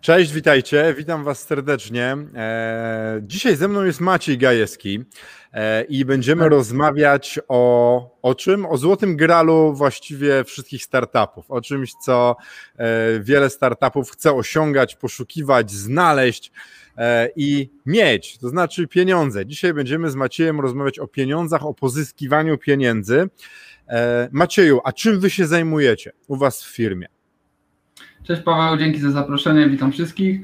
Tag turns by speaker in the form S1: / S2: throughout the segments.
S1: Cześć, witajcie, witam Was serdecznie. E, dzisiaj ze mną jest Maciej Gajewski e, i będziemy rozmawiać o, o czym? O złotym gralu właściwie wszystkich startupów, o czymś, co e, wiele startupów chce osiągać, poszukiwać, znaleźć i mieć, to znaczy pieniądze. Dzisiaj będziemy z Maciejem rozmawiać o pieniądzach, o pozyskiwaniu pieniędzy. Macieju, a czym Wy się zajmujecie u Was w firmie?
S2: Cześć Paweł, dzięki za zaproszenie, witam wszystkich.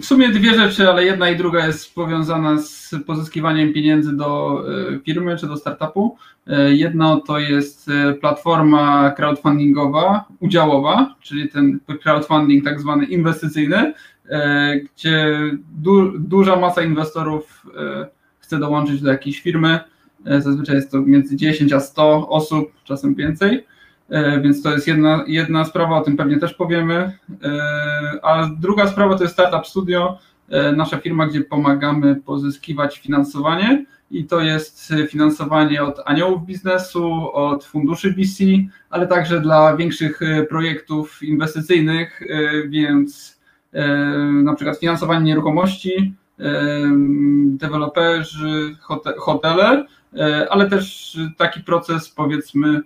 S2: W sumie dwie rzeczy, ale jedna i druga jest powiązana z pozyskiwaniem pieniędzy do e, firmy czy do startupu. E, jedno to jest e, platforma crowdfundingowa, udziałowa, czyli ten crowdfunding tak zwany inwestycyjny, gdzie du duża masa inwestorów chce dołączyć do jakiejś firmy. Zazwyczaj jest to między 10 a 100 osób, czasem więcej. E, więc to jest jedna, jedna sprawa, o tym pewnie też powiemy. E, a druga sprawa to jest Startup Studio, e, nasza firma, gdzie pomagamy pozyskiwać finansowanie i to jest finansowanie od aniołów biznesu, od funduszy VC, ale także dla większych projektów inwestycyjnych, więc na przykład finansowanie nieruchomości, deweloperzy, hotele, ale też taki proces powiedzmy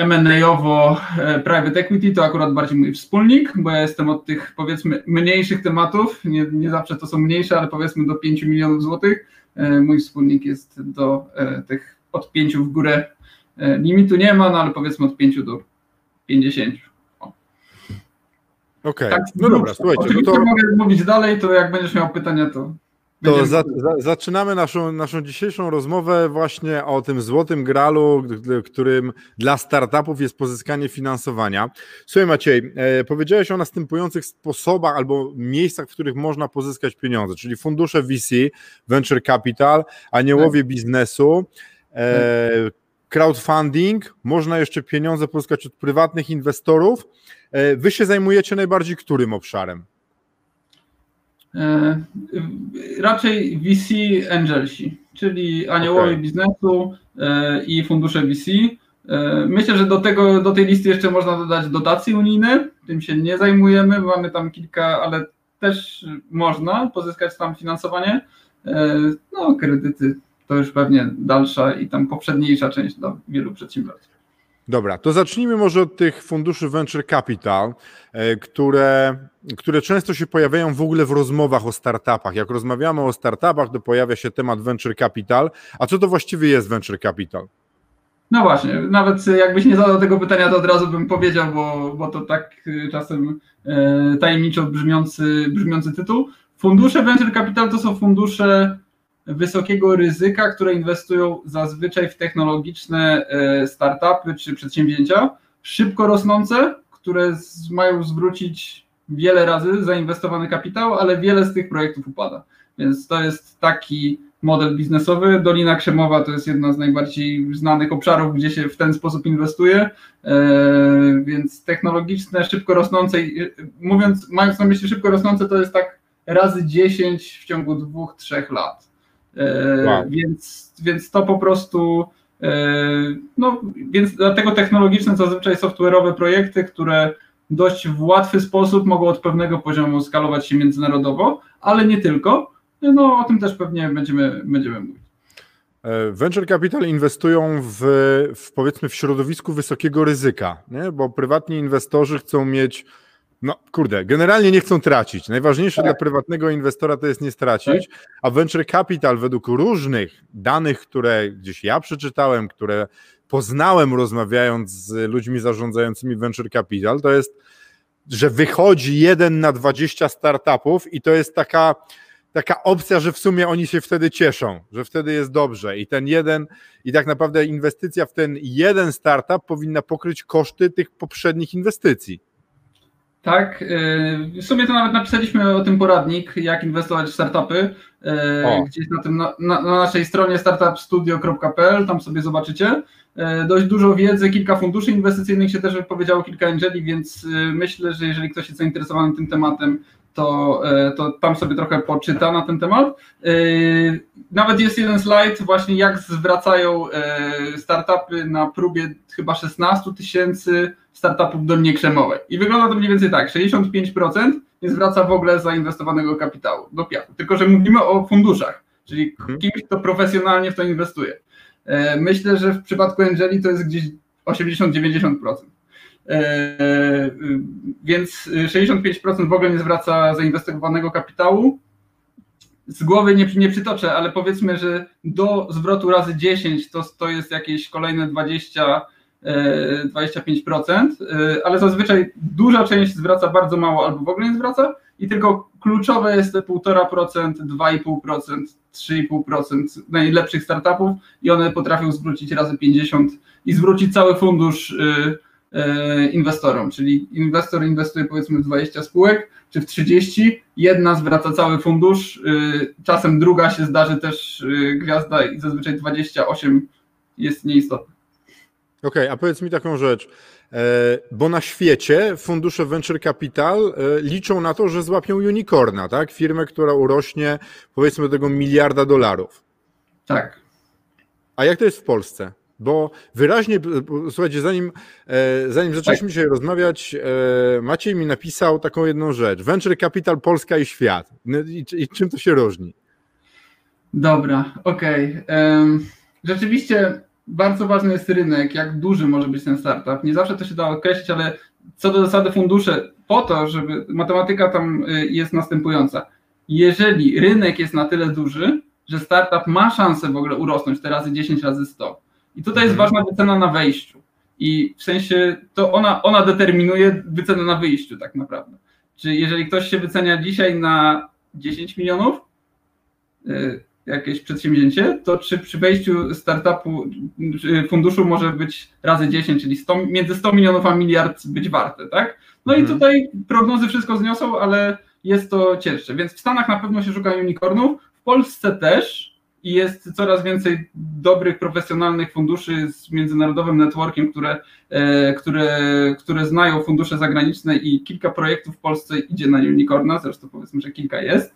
S2: M&A-owo e, private equity to akurat bardziej mój wspólnik, bo ja jestem od tych powiedzmy mniejszych tematów, nie, nie zawsze to są mniejsze, ale powiedzmy do 5 milionów złotych. E, mój wspólnik jest do e, tych od 5 w górę limitu nie ma, no ale powiedzmy od 5 do 50.
S1: Okej, okay. tak, no dobra, słuchajcie.
S2: Oczywiście no to... mogę mówić dalej, to jak będziesz miał pytania, to
S1: to za, za, zaczynamy naszą, naszą dzisiejszą rozmowę właśnie o tym złotym gralu, którym dla startupów jest pozyskanie finansowania. Słuchaj Maciej, e, powiedziałeś o następujących sposobach albo miejscach, w których można pozyskać pieniądze, czyli fundusze VC, venture capital, aniołowie tak. biznesu, e, crowdfunding, można jeszcze pieniądze pozyskać od prywatnych inwestorów. E, wy się zajmujecie najbardziej którym obszarem?
S2: E, raczej VC Angelsi, czyli aniołowie okay. biznesu e, i fundusze VC. E, myślę, że do, tego, do tej listy jeszcze można dodać dotacje unijne, tym się nie zajmujemy, mamy tam kilka, ale też można pozyskać tam finansowanie. No, kredyty to już pewnie dalsza i tam poprzedniejsza część dla wielu przedsiębiorców.
S1: Dobra, to zacznijmy może od tych funduszy venture capital, e, które, które często się pojawiają w ogóle w rozmowach o startupach. Jak rozmawiamy o startupach, to pojawia się temat venture capital. A co to właściwie jest venture capital?
S2: No właśnie, nawet jakbyś nie zadał tego pytania, to od razu bym powiedział, bo, bo to tak e, czasem e, tajemniczo brzmiący, brzmiący tytuł. Fundusze venture capital to są fundusze wysokiego ryzyka, które inwestują zazwyczaj w technologiczne e, startupy czy przedsięwzięcia szybko rosnące, które mają zwrócić wiele razy zainwestowany kapitał, ale wiele z tych projektów upada. Więc to jest taki model biznesowy. Dolina Krzemowa to jest jedna z najbardziej znanych obszarów, gdzie się w ten sposób inwestuje. E, więc technologiczne, szybko rosnące, mówiąc, mając na myśli szybko rosnące, to jest tak razy 10 w ciągu dwóch, trzech lat. E, wow. Więc, więc to po prostu, e, no więc dlatego technologiczne zazwyczaj software'owe projekty, które dość w łatwy sposób mogą od pewnego poziomu skalować się międzynarodowo, ale nie tylko. No o tym też pewnie będziemy, będziemy mówić.
S1: E, venture Capital inwestują w, w powiedzmy w środowisku wysokiego ryzyka, nie? bo prywatni inwestorzy chcą mieć no kurde, generalnie nie chcą tracić. Najważniejsze tak. dla prywatnego inwestora to jest nie stracić, tak. a venture capital według różnych danych, które gdzieś ja przeczytałem, które poznałem rozmawiając z ludźmi zarządzającymi venture capital, to jest, że wychodzi jeden na 20 startupów i to jest taka taka opcja, że w sumie oni się wtedy cieszą, że wtedy jest dobrze i ten jeden, i tak naprawdę inwestycja w ten jeden startup powinna pokryć koszty tych poprzednich inwestycji.
S2: Tak, w sumie to nawet napisaliśmy o tym poradnik, jak inwestować w startupy, o. gdzieś na, tym, na, na naszej stronie startupstudio.pl, tam sobie zobaczycie. Dość dużo wiedzy, kilka funduszy inwestycyjnych się też wypowiedziało, kilka angeli, więc myślę, że jeżeli ktoś jest zainteresowany tym tematem, to, e, to tam sobie trochę poczyta na ten temat. E, nawet jest jeden slajd właśnie jak zwracają e, startupy na próbie chyba 16 tysięcy startupów do mnie krzemowej. I wygląda to mniej więcej tak, 65% nie zwraca w ogóle zainwestowanego kapitału do piachu. Tylko, że mówimy o funduszach, czyli mhm. kimś, kto profesjonalnie w to inwestuje. Myślę, że w przypadku Angeli to jest gdzieś 80-90%. E, więc 65% w ogóle nie zwraca zainwestowanego kapitału. Z głowy nie, nie przytoczę, ale powiedzmy, że do zwrotu razy 10 to, to jest jakieś kolejne 20, 25%, e, e, ale zazwyczaj duża część zwraca bardzo mało albo w ogóle nie zwraca i tylko kluczowe jest te 1,5%, 2,5%, 3,5% najlepszych startupów i one potrafią zwrócić razy 50 i zwrócić cały fundusz E, inwestorom, czyli inwestor inwestuje powiedzmy w 20 spółek, czy w 30, jedna zwraca cały fundusz, e, czasem druga się zdarzy też e, gwiazda i zazwyczaj 28 jest nieistotne.
S1: Okej, okay, a powiedz mi taką rzecz, bo na świecie fundusze venture capital liczą na to, że złapią unicorna, tak? Firmę, która urośnie powiedzmy do tego miliarda dolarów.
S2: Tak.
S1: A jak to jest w Polsce? Bo wyraźnie, słuchajcie, zanim, e, zanim zaczęliśmy tak. dzisiaj rozmawiać, e, Maciej mi napisał taką jedną rzecz. Venture Capital Polska i świat. No I, i czym to się różni?
S2: Dobra, okej. Okay. Rzeczywiście bardzo ważny jest rynek, jak duży może być ten startup. Nie zawsze to się da określić, ale co do zasady fundusze, po to, żeby matematyka tam y, jest następująca. Jeżeli rynek jest na tyle duży, że startup ma szansę w ogóle urosnąć te razy 10 razy 100, i tutaj jest ważna wycena na wejściu. I w sensie to ona, ona determinuje wycenę na wyjściu tak naprawdę. Czy jeżeli ktoś się wycenia dzisiaj na 10 milionów, y, jakieś przedsięwzięcie, to czy przy wejściu startupu funduszu może być razy 10, czyli 100, między 100 milionów a miliard być warte, tak? No mhm. i tutaj prognozy wszystko zniosą, ale jest to cięższe. Więc w Stanach na pewno się szuka unicornów, w Polsce też, i jest coraz więcej dobrych, profesjonalnych funduszy z międzynarodowym networkiem, które, e, które, które znają fundusze zagraniczne i kilka projektów w Polsce idzie na Unicorna, zresztą powiedzmy, że kilka jest.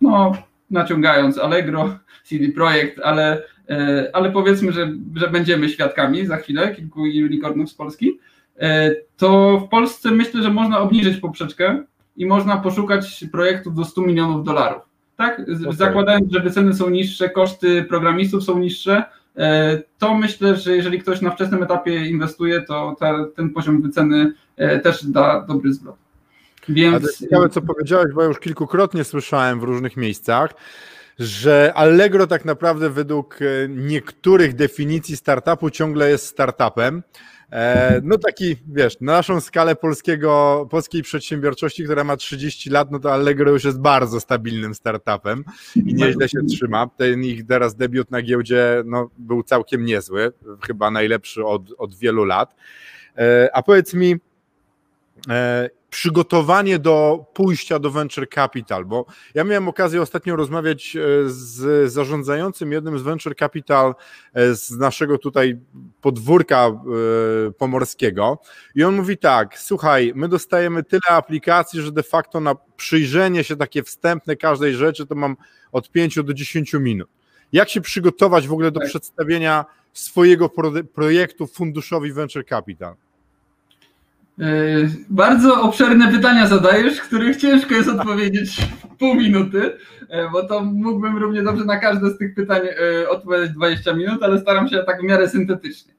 S2: No, naciągając Allegro, CD Projekt, ale, e, ale powiedzmy, że, że będziemy świadkami za chwilę kilku unicornów z Polski. E, to w Polsce myślę, że można obniżyć poprzeczkę i można poszukać projektów do 100 milionów dolarów tak? Okay. Zakładając, że wyceny są niższe, koszty programistów są niższe, e, to myślę, że jeżeli ktoś na wczesnym etapie inwestuje, to ta, ten poziom wyceny e, też da dobry zwrot.
S1: Więc... Ciekawe, co powiedziałeś, bo ja już kilkukrotnie słyszałem w różnych miejscach, że Allegro tak naprawdę według e, niektórych definicji startupu ciągle jest startupem. E, no taki, wiesz, na naszą skalę polskiego, polskiej przedsiębiorczości, która ma 30 lat, no to Allegro już jest bardzo stabilnym startupem i nieźle się trzyma. Ten ich teraz debiut na giełdzie no, był całkiem niezły, chyba najlepszy od, od wielu lat. E, a powiedz mi, przygotowanie do pójścia do venture capital, bo ja miałem okazję ostatnio rozmawiać e, z zarządzającym jednym z venture capital e, z naszego tutaj podwórka e, pomorskiego i on mówi tak, słuchaj, my dostajemy tyle aplikacji, że de facto na przyjrzenie się takie wstępne każdej rzeczy to mam od 5 do 10 minut. Jak się przygotować w ogóle do tak. przedstawienia swojego projektu funduszowi venture capital?
S2: E, bardzo obszerne pytania zadajesz, których ciężko jest odpowiedzieć w pół minuty, e, bo to mógłbym równie dobrze na każde z tych pytań e, odpowiedzieć 20 minut, ale staram się tak w miarę syntetycznie.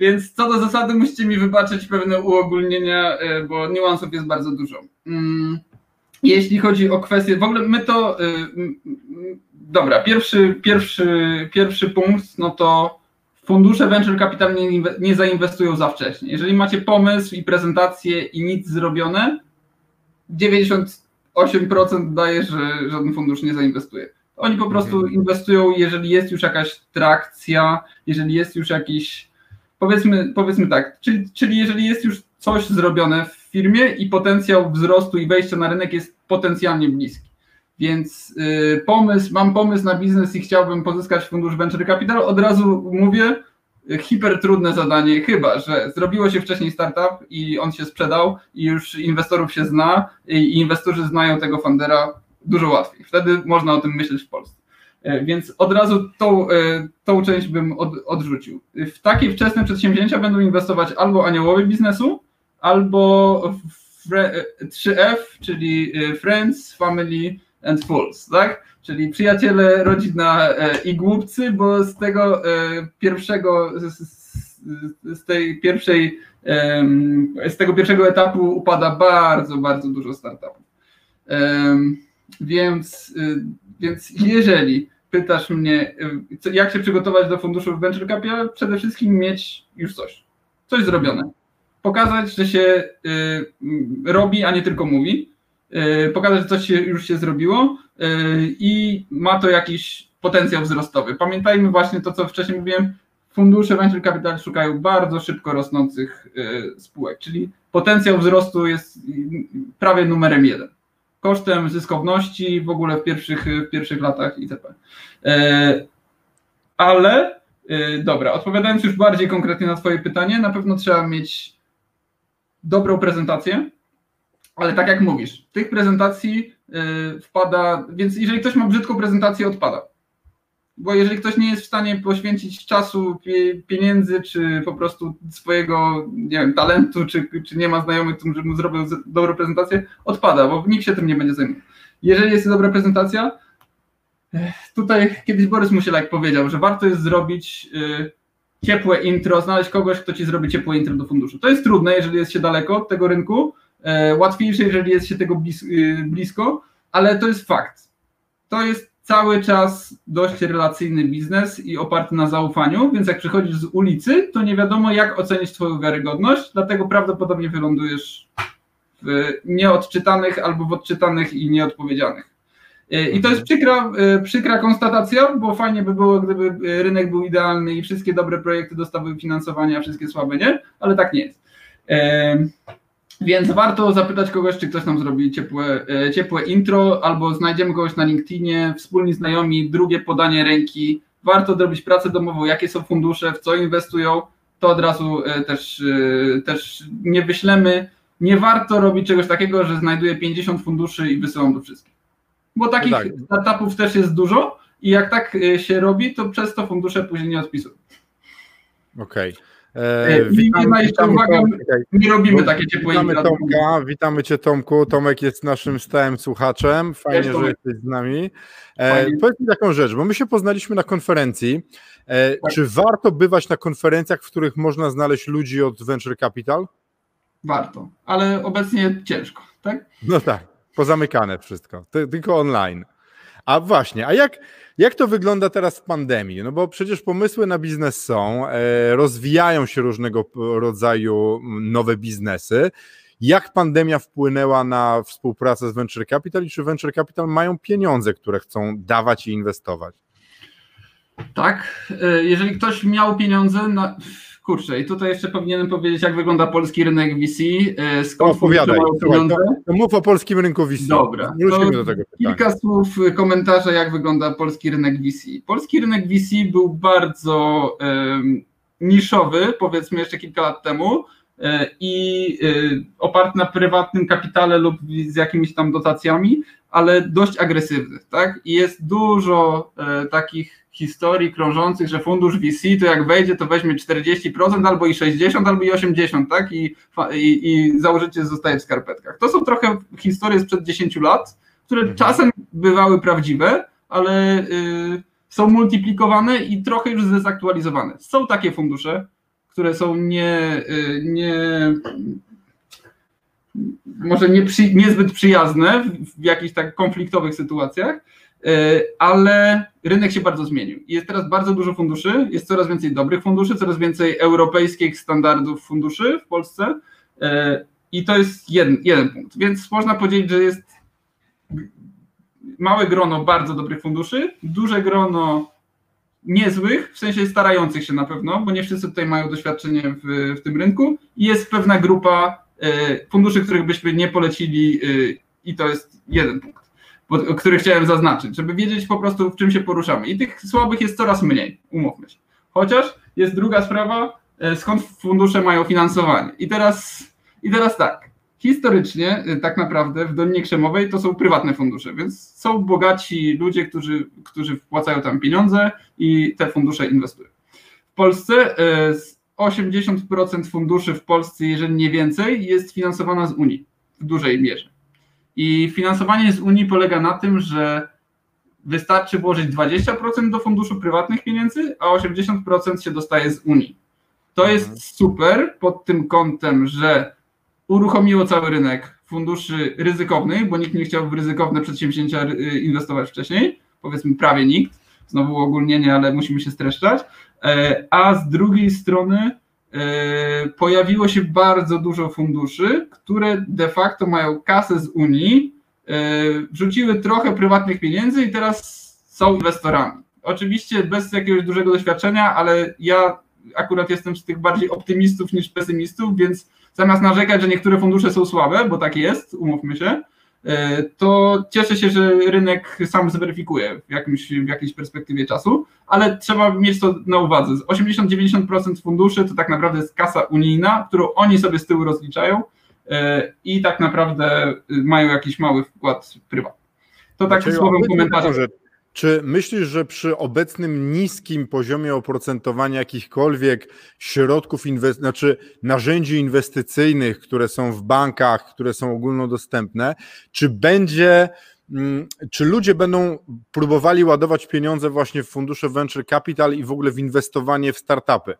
S2: Więc co do zasady musicie mi wybaczyć pewne uogólnienia, bo niuansów jest bardzo dużo. Mm, jeśli chodzi o kwestię, w ogóle my to, dobra, pierwszy, pierwszy, pierwszy punkt, no to fundusze venture capital nie, nie zainwestują za wcześnie. Jeżeli macie pomysł i prezentację i nic zrobione, 98% daje, że żaden fundusz nie zainwestuje. Oni po prostu mhm. inwestują, jeżeli jest już jakaś trakcja, jeżeli jest już jakiś, powiedzmy, powiedzmy tak, czyli, czyli jeżeli jest już coś zrobione w firmie i potencjał wzrostu i wejścia na rynek jest potencjalnie bliski. Więc y, pomysł, mam pomysł na biznes i chciałbym pozyskać fundusz Venture Capital. Od razu mówię, hiper trudne zadanie, chyba że zrobiło się wcześniej startup i on się sprzedał i już inwestorów się zna i inwestorzy znają tego fundera dużo łatwiej. Wtedy można o tym myśleć w Polsce. E, więc od razu tą, e, tą część bym od, odrzucił. W takie wczesne przedsięwzięcia będą inwestować albo aniołowie biznesu, albo 3F, czyli e, Friends, Family and Fools, tak? Czyli przyjaciele, rodzina i głupcy, bo z tego pierwszego, z tej pierwszej, z tego pierwszego etapu upada bardzo, bardzo dużo startupów. Więc, więc jeżeli pytasz mnie, jak się przygotować do funduszu Venture Capital, przede wszystkim mieć już coś, coś zrobione. Pokazać, że się robi, a nie tylko mówi. Y, pokazać, że coś się, już się zrobiło i ma to jakiś potencjał wzrostowy. Pamiętajmy właśnie to, co wcześniej mówiłem, fundusze Venture Capital szukają bardzo szybko rosnących spółek, czyli potencjał wzrostu jest prawie numerem jeden kosztem zyskowności w ogóle w pierwszych, w pierwszych latach itp. E, ale e, dobra, odpowiadając już bardziej konkretnie na Twoje pytanie, na pewno trzeba mieć dobrą prezentację, ale tak jak mówisz, tych prezentacji e, wpada, więc jeżeli ktoś ma brzydką prezentację, odpada bo jeżeli ktoś nie jest w stanie poświęcić czasu, pieniędzy, czy po prostu swojego, nie wiem, talentu, czy, czy nie ma znajomych, którzy mu zrobią dobrą prezentację, odpada, bo nikt się tym nie będzie zajmował. Jeżeli jest dobra prezentacja, tutaj kiedyś Borys Musielak powiedział, że warto jest zrobić y, ciepłe intro, znaleźć kogoś, kto ci zrobi ciepłe intro do funduszu. To jest trudne, jeżeli jest się daleko od tego rynku, łatwiejsze, jeżeli jest się tego y, blisko, ale to jest fakt. To jest cały czas dość relacyjny biznes i oparty na zaufaniu, więc jak przychodzisz z ulicy, to nie wiadomo jak ocenić Twoją wiarygodność, dlatego prawdopodobnie wylądujesz w nieodczytanych albo w odczytanych i nieodpowiedzianych. E, I to jest przykra, e, przykra konstatacja, bo fajnie by było, gdyby rynek był idealny i wszystkie dobre projekty dostały finansowanie, a wszystkie słabe nie, ale tak nie jest. Więc warto zapytać kogoś, czy ktoś nam zrobi ciepłe, e, ciepłe intro, albo znajdziemy kogoś na LinkedInie, wspólni znajomi, drugie podanie ręki. Warto zrobić pracę domową, jakie są fundusze, w co inwestują, to od razu e, też, e, też nie wyślemy. Nie warto robić czegoś takiego, że znajduję 50 funduszy i wysyłam do wszystkich. Bo takich tak. startupów też jest dużo i jak tak się robi, to przez to fundusze później nie odpisują.
S1: Okej. Okay.
S2: E, witamy, jeszcze uwagę, nie robimy takie ciepłe
S1: Witamy Tomka, witamy Cię Tomku. Tomek jest naszym stałym słuchaczem. Fajnie, że jesteś z nami. E, powiedz mi taką rzecz, bo my się poznaliśmy na konferencji. E, tak. Czy warto bywać na konferencjach, w których można znaleźć ludzi od Venture Capital?
S2: Warto, ale obecnie ciężko, tak?
S1: No tak, pozamykane wszystko, tylko online. A właśnie, a jak, jak to wygląda teraz w pandemii? No bo przecież pomysły na biznes są, e, rozwijają się różnego rodzaju nowe biznesy. Jak pandemia wpłynęła na współpracę z Venture Capital i czy Venture Capital mają pieniądze, które chcą dawać i inwestować?
S2: Tak, e, jeżeli ktoś miał pieniądze, Kurczę, i tutaj jeszcze powinienem powiedzieć, jak wygląda polski rynek VC.
S1: E, skąd Opowiadaj, słuchaj, to, to mów o polskim rynku VC.
S2: Dobra, do tego kilka słów komentarza, jak wygląda polski rynek VC. Polski rynek VC był bardzo um, niszowy, powiedzmy jeszcze kilka lat temu e, i e, oparty na prywatnym kapitale lub z jakimiś tam dotacjami, ale dość agresywny, tak? I jest dużo takich historii krążących, że fundusz VC to jak wejdzie, to weźmie 40% albo i 60, albo i 80, tak? I, i, i założyciel zostaje w skarpetkach. To są trochę historie sprzed 10 lat, które mhm. czasem bywały prawdziwe, ale y, są multiplikowane i trochę już zdezaktualizowane. Są takie fundusze, które są nie, y, nie może nie przy, niezbyt przyjazne w, w jakichś tak konfliktowych sytuacjach, ale rynek się bardzo zmienił. Jest teraz bardzo dużo funduszy, jest coraz więcej dobrych funduszy, coraz więcej europejskich standardów funduszy w Polsce e, i to jest jeden, jeden punkt. Więc można powiedzieć, że jest małe grono bardzo dobrych funduszy, duże grono niezłych, w sensie starających się na pewno, bo nie wszyscy tutaj mają doświadczenie w, w tym rynku i jest pewna grupa funduszy, których byśmy nie polecili i to jest jeden punkt, który chciałem zaznaczyć, żeby wiedzieć po prostu w czym się poruszamy. I tych słabych jest coraz mniej, umówmy się. Chociaż jest druga sprawa, skąd fundusze mają finansowanie. I teraz, i teraz tak, historycznie tak naprawdę w Dolinie Krzemowej to są prywatne fundusze, więc są bogaci ludzie, którzy, którzy wpłacają tam pieniądze i te fundusze inwestują. W Polsce 80% funduszy w Polsce, jeżeli nie więcej, jest finansowana z Unii w dużej mierze. I finansowanie z Unii polega na tym, że wystarczy włożyć 20% do funduszu prywatnych pieniędzy, a 80% się dostaje z Unii. To mhm. jest super pod tym kątem, że uruchomiło cały rynek funduszy ryzykownych, bo nikt nie chciał w ryzykowne przedsięwzięcia inwestować wcześniej, powiedzmy prawie nikt, znowu uogólnienie, ale musimy się streszczać, e, a z drugiej strony pojawiło się bardzo dużo funduszy, które de facto mają kasę z Unii, e, wrzuciły trochę prywatnych pieniędzy i teraz są inwestorami. Oczywiście bez jakiegoś dużego doświadczenia, ale ja akurat jestem z tych bardziej optymistów niż pesymistów, więc zamiast narzekać, że niektóre fundusze są słabe, bo tak jest, umówmy się, e, to cieszę się, że rynek sam zweryfikuje w, jakimś, w jakiejś perspektywie czasu, ale trzeba mieć to na uwadze. 80-90% funduszy to tak naprawdę jest kasa unijna, którą oni sobie z tyłu rozliczają e, i tak naprawdę mają jakiś mały wkład prywatny. To tak słowem komentarza.
S1: Czy myślisz, że przy obecnym niskim poziomie oprocentowania jakichkolwiek środków, inwest- znaczy narzędzi inwestycyjnych, które są w bankach, które są ogólnodostępne, czy będzie, mm, czy ludzie będą próbowali ładować pieniądze właśnie w fundusze venture capital i w ogóle w inwestowanie w startupy?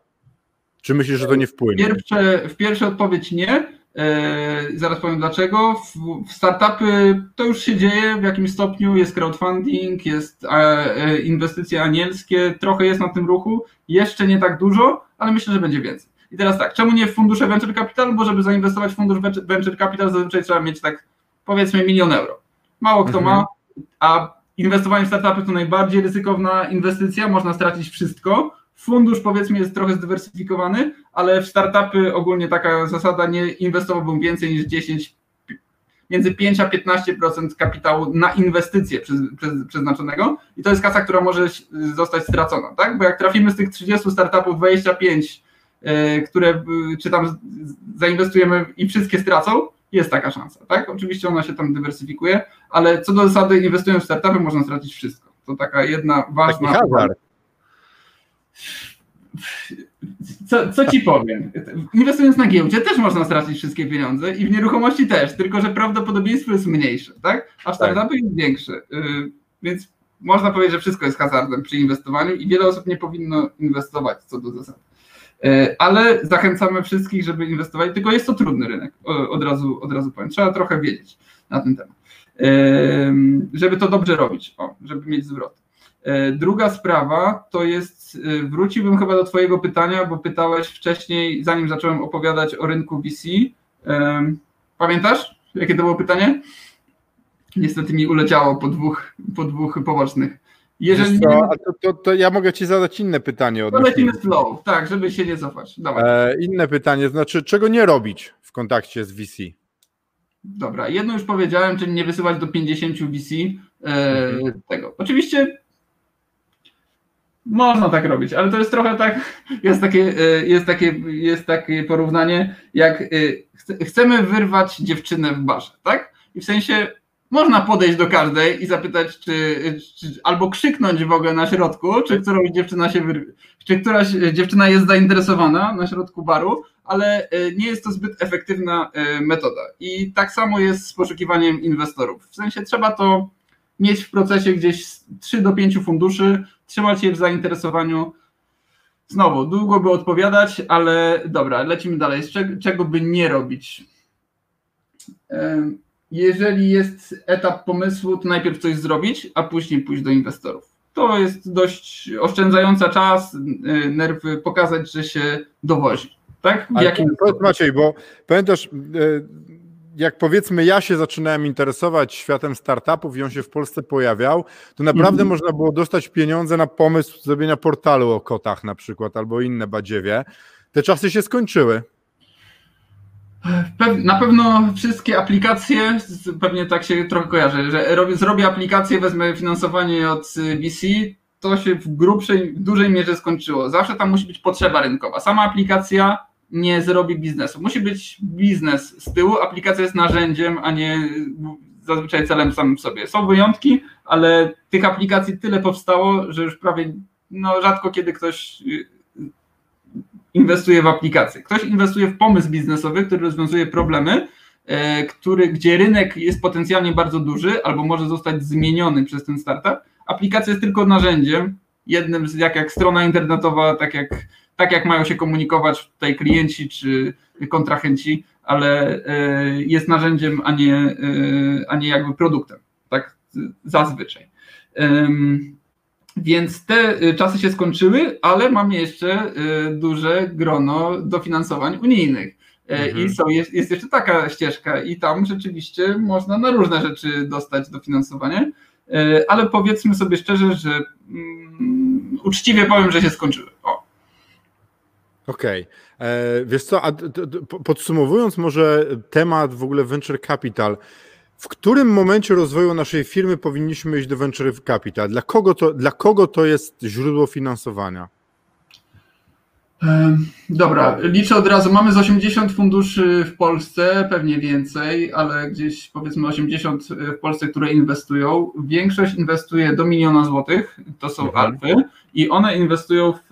S1: Czy myślisz, że to nie wpłynie?
S2: Pierwsze, w pierwszej odpowiedź nie. E, zaraz powiem dlaczego. W, startupy to już się dzieje w jakimś stopniu. Jest crowdfunding, jest e, e, inwestycje anielskie, trochę jest na tym ruchu. Jeszcze nie tak dużo, ale myślę, że będzie więcej. I teraz tak, czemu nie w fundusze venture capital? Bo żeby zainwestować w fundusz venture capital, zazwyczaj trzeba mieć tak powiedzmy milion euro. Mało kto mhm. ma, a inwestowanie w startupy to najbardziej ryzykowna inwestycja, można stracić wszystko Fundusz powiedzmy jest trochę zdywersyfikowany, ale w startupy ogólnie taka zasada nie inwestowałbym więcej niż 10, między 5 a 15% kapitału na inwestycje przeznaczonego i to jest kasa, która może zostać stracona, tak? Bo jak trafimy z tych 30 startupów 25, e, które czy tam zainwestujemy i wszystkie stracą, jest taka szansa, tak? Oczywiście ona się tam dywersyfikuje, ale co do zasady inwestując w startupy można stracić wszystko. To taka jedna ważna... Taki. Co, co ci powiem? Inwestując na giełdzie też można stracić wszystkie pieniądze i w nieruchomości też, tylko że prawdopodobieństwo jest mniejsze, tak? A w startupy tak. jest większe. Y, więc można powiedzieć, że wszystko jest hazardem przy inwestowaniu i wiele osób nie powinno inwestować co do zasady. Y, ale zachęcamy wszystkich, żeby inwestowali, tylko jest to trudny rynek, od razu, od razu powiem. Trzeba trochę wiedzieć na ten temat, y, żeby to dobrze robić, o, żeby mieć zwrot. E, druga sprawa to jest, e, wróciłbym chyba do Twojego pytania, bo pytałeś wcześniej, zanim zacząłem opowiadać o rynku VC. Pamiętasz, jakie to było pytanie? Niestety mi uleciało po dwóch, po dwóch pobocznych.
S1: Jeżeli nie... to, to, to, ja mogę Ci zadać inne pytanie.
S2: To lecimy flow, tak, żeby się nie cofać.
S1: E, inne pytanie, znaczy czego nie robić w kontakcie z VC?
S2: Dobra, jedno już powiedziałem, czyli nie wysyłać do 50 VC e, mhm. tego. Oczywiście można tak robić, ale to jest trochę tak, jest takie, e, jest takie, jest takie porównanie, jak e, chcemy wyrwać dziewczynę w barze, tak? I w sensie można podejść do każdej i zapytać, czy, czy albo krzyknąć w ogóle na środku, czy któraś dziewczyna się wyrwie, czy któraś dziewczyna jest zainteresowana na środku baru, ale e, nie jest to zbyt efektywna metoda. I tak samo jest z poszukiwaniem inwestorów. W sensie trzeba to mieć w procesie gdzieś 3 do 5 funduszy, trzymać je w zainteresowaniu. Znowu, długo by odpowiadać, ale dobra, lecimy dalej. Czego by nie robić? Jeżeli jest etap pomysłu, to najpierw coś zrobić, a później pójść do inwestorów. To jest dość oszczędzająca czas, y, nerwy, pokazać, że się dowozi. Tak?
S1: W jakim... Maciej, bo pamiętasz, y, jak powiedzmy ja się zaczynałem interesować światem startupów i on się w Polsce pojawiał, to naprawdę mm. można było dostać pieniądze na pomysł zrobienia portalu o kotach na przykład albo inne badziewie. Te czasy się skończyły.
S2: Na pewno wszystkie aplikacje, pewnie tak się trochę kojarzy, że robię, zrobię aplikację, wezmę finansowanie od VC, to się w grubszej, w dużej mierze skończyło. Zawsze tam musi być potrzeba rynkowa. Sama aplikacja nie zrobi biznesu. Musi być biznes z tyłu, aplikacja jest narzędziem, a nie zazwyczaj celem samym w sobie. Są wyjątki, ale tych aplikacji tyle powstało, że już prawie no, rzadko kiedy ktoś y, inwestuje w aplikację. Ktoś inwestuje w pomysł biznesowy, który rozwiązuje problemy, e, który, gdzie rynek jest potencjalnie bardzo duży albo może zostać zmieniony przez ten startup. Aplikacja jest tylko narzędziem, jednym z, jak, jak strona internetowa, tak jak, tak jak mają się komunikować tutaj klienci czy kontrahenci, ale e, jest narzędziem, a nie, e, a nie jakby produktem, tak zazwyczaj. Więc te y, czasy się skończyły, ale mam jeszcze duże grono dofinansowań unijnych. E, mhm. I są, jest, jest jeszcze taka ścieżka, i tam rzeczywiście można na różne rzeczy dostać dofinansowanie, e, ale powiedzmy sobie szczerze, że um, uczciwie powiem, że się skończyły.
S1: Okej. Okay. E, wiesz co, a podsumowując może temat w ogóle venture capital, w którym momencie rozwoju naszej firmy powinniśmy iść do venture capital? Dla kogo to, dla kogo to jest źródło finansowania?
S2: Dobra, liczę od razu. Mamy z 80 funduszy w Polsce, pewnie więcej, ale gdzieś powiedzmy 80 w Polsce, które inwestują. Większość inwestuje do miliona złotych, to są mhm. alfy, i one inwestują w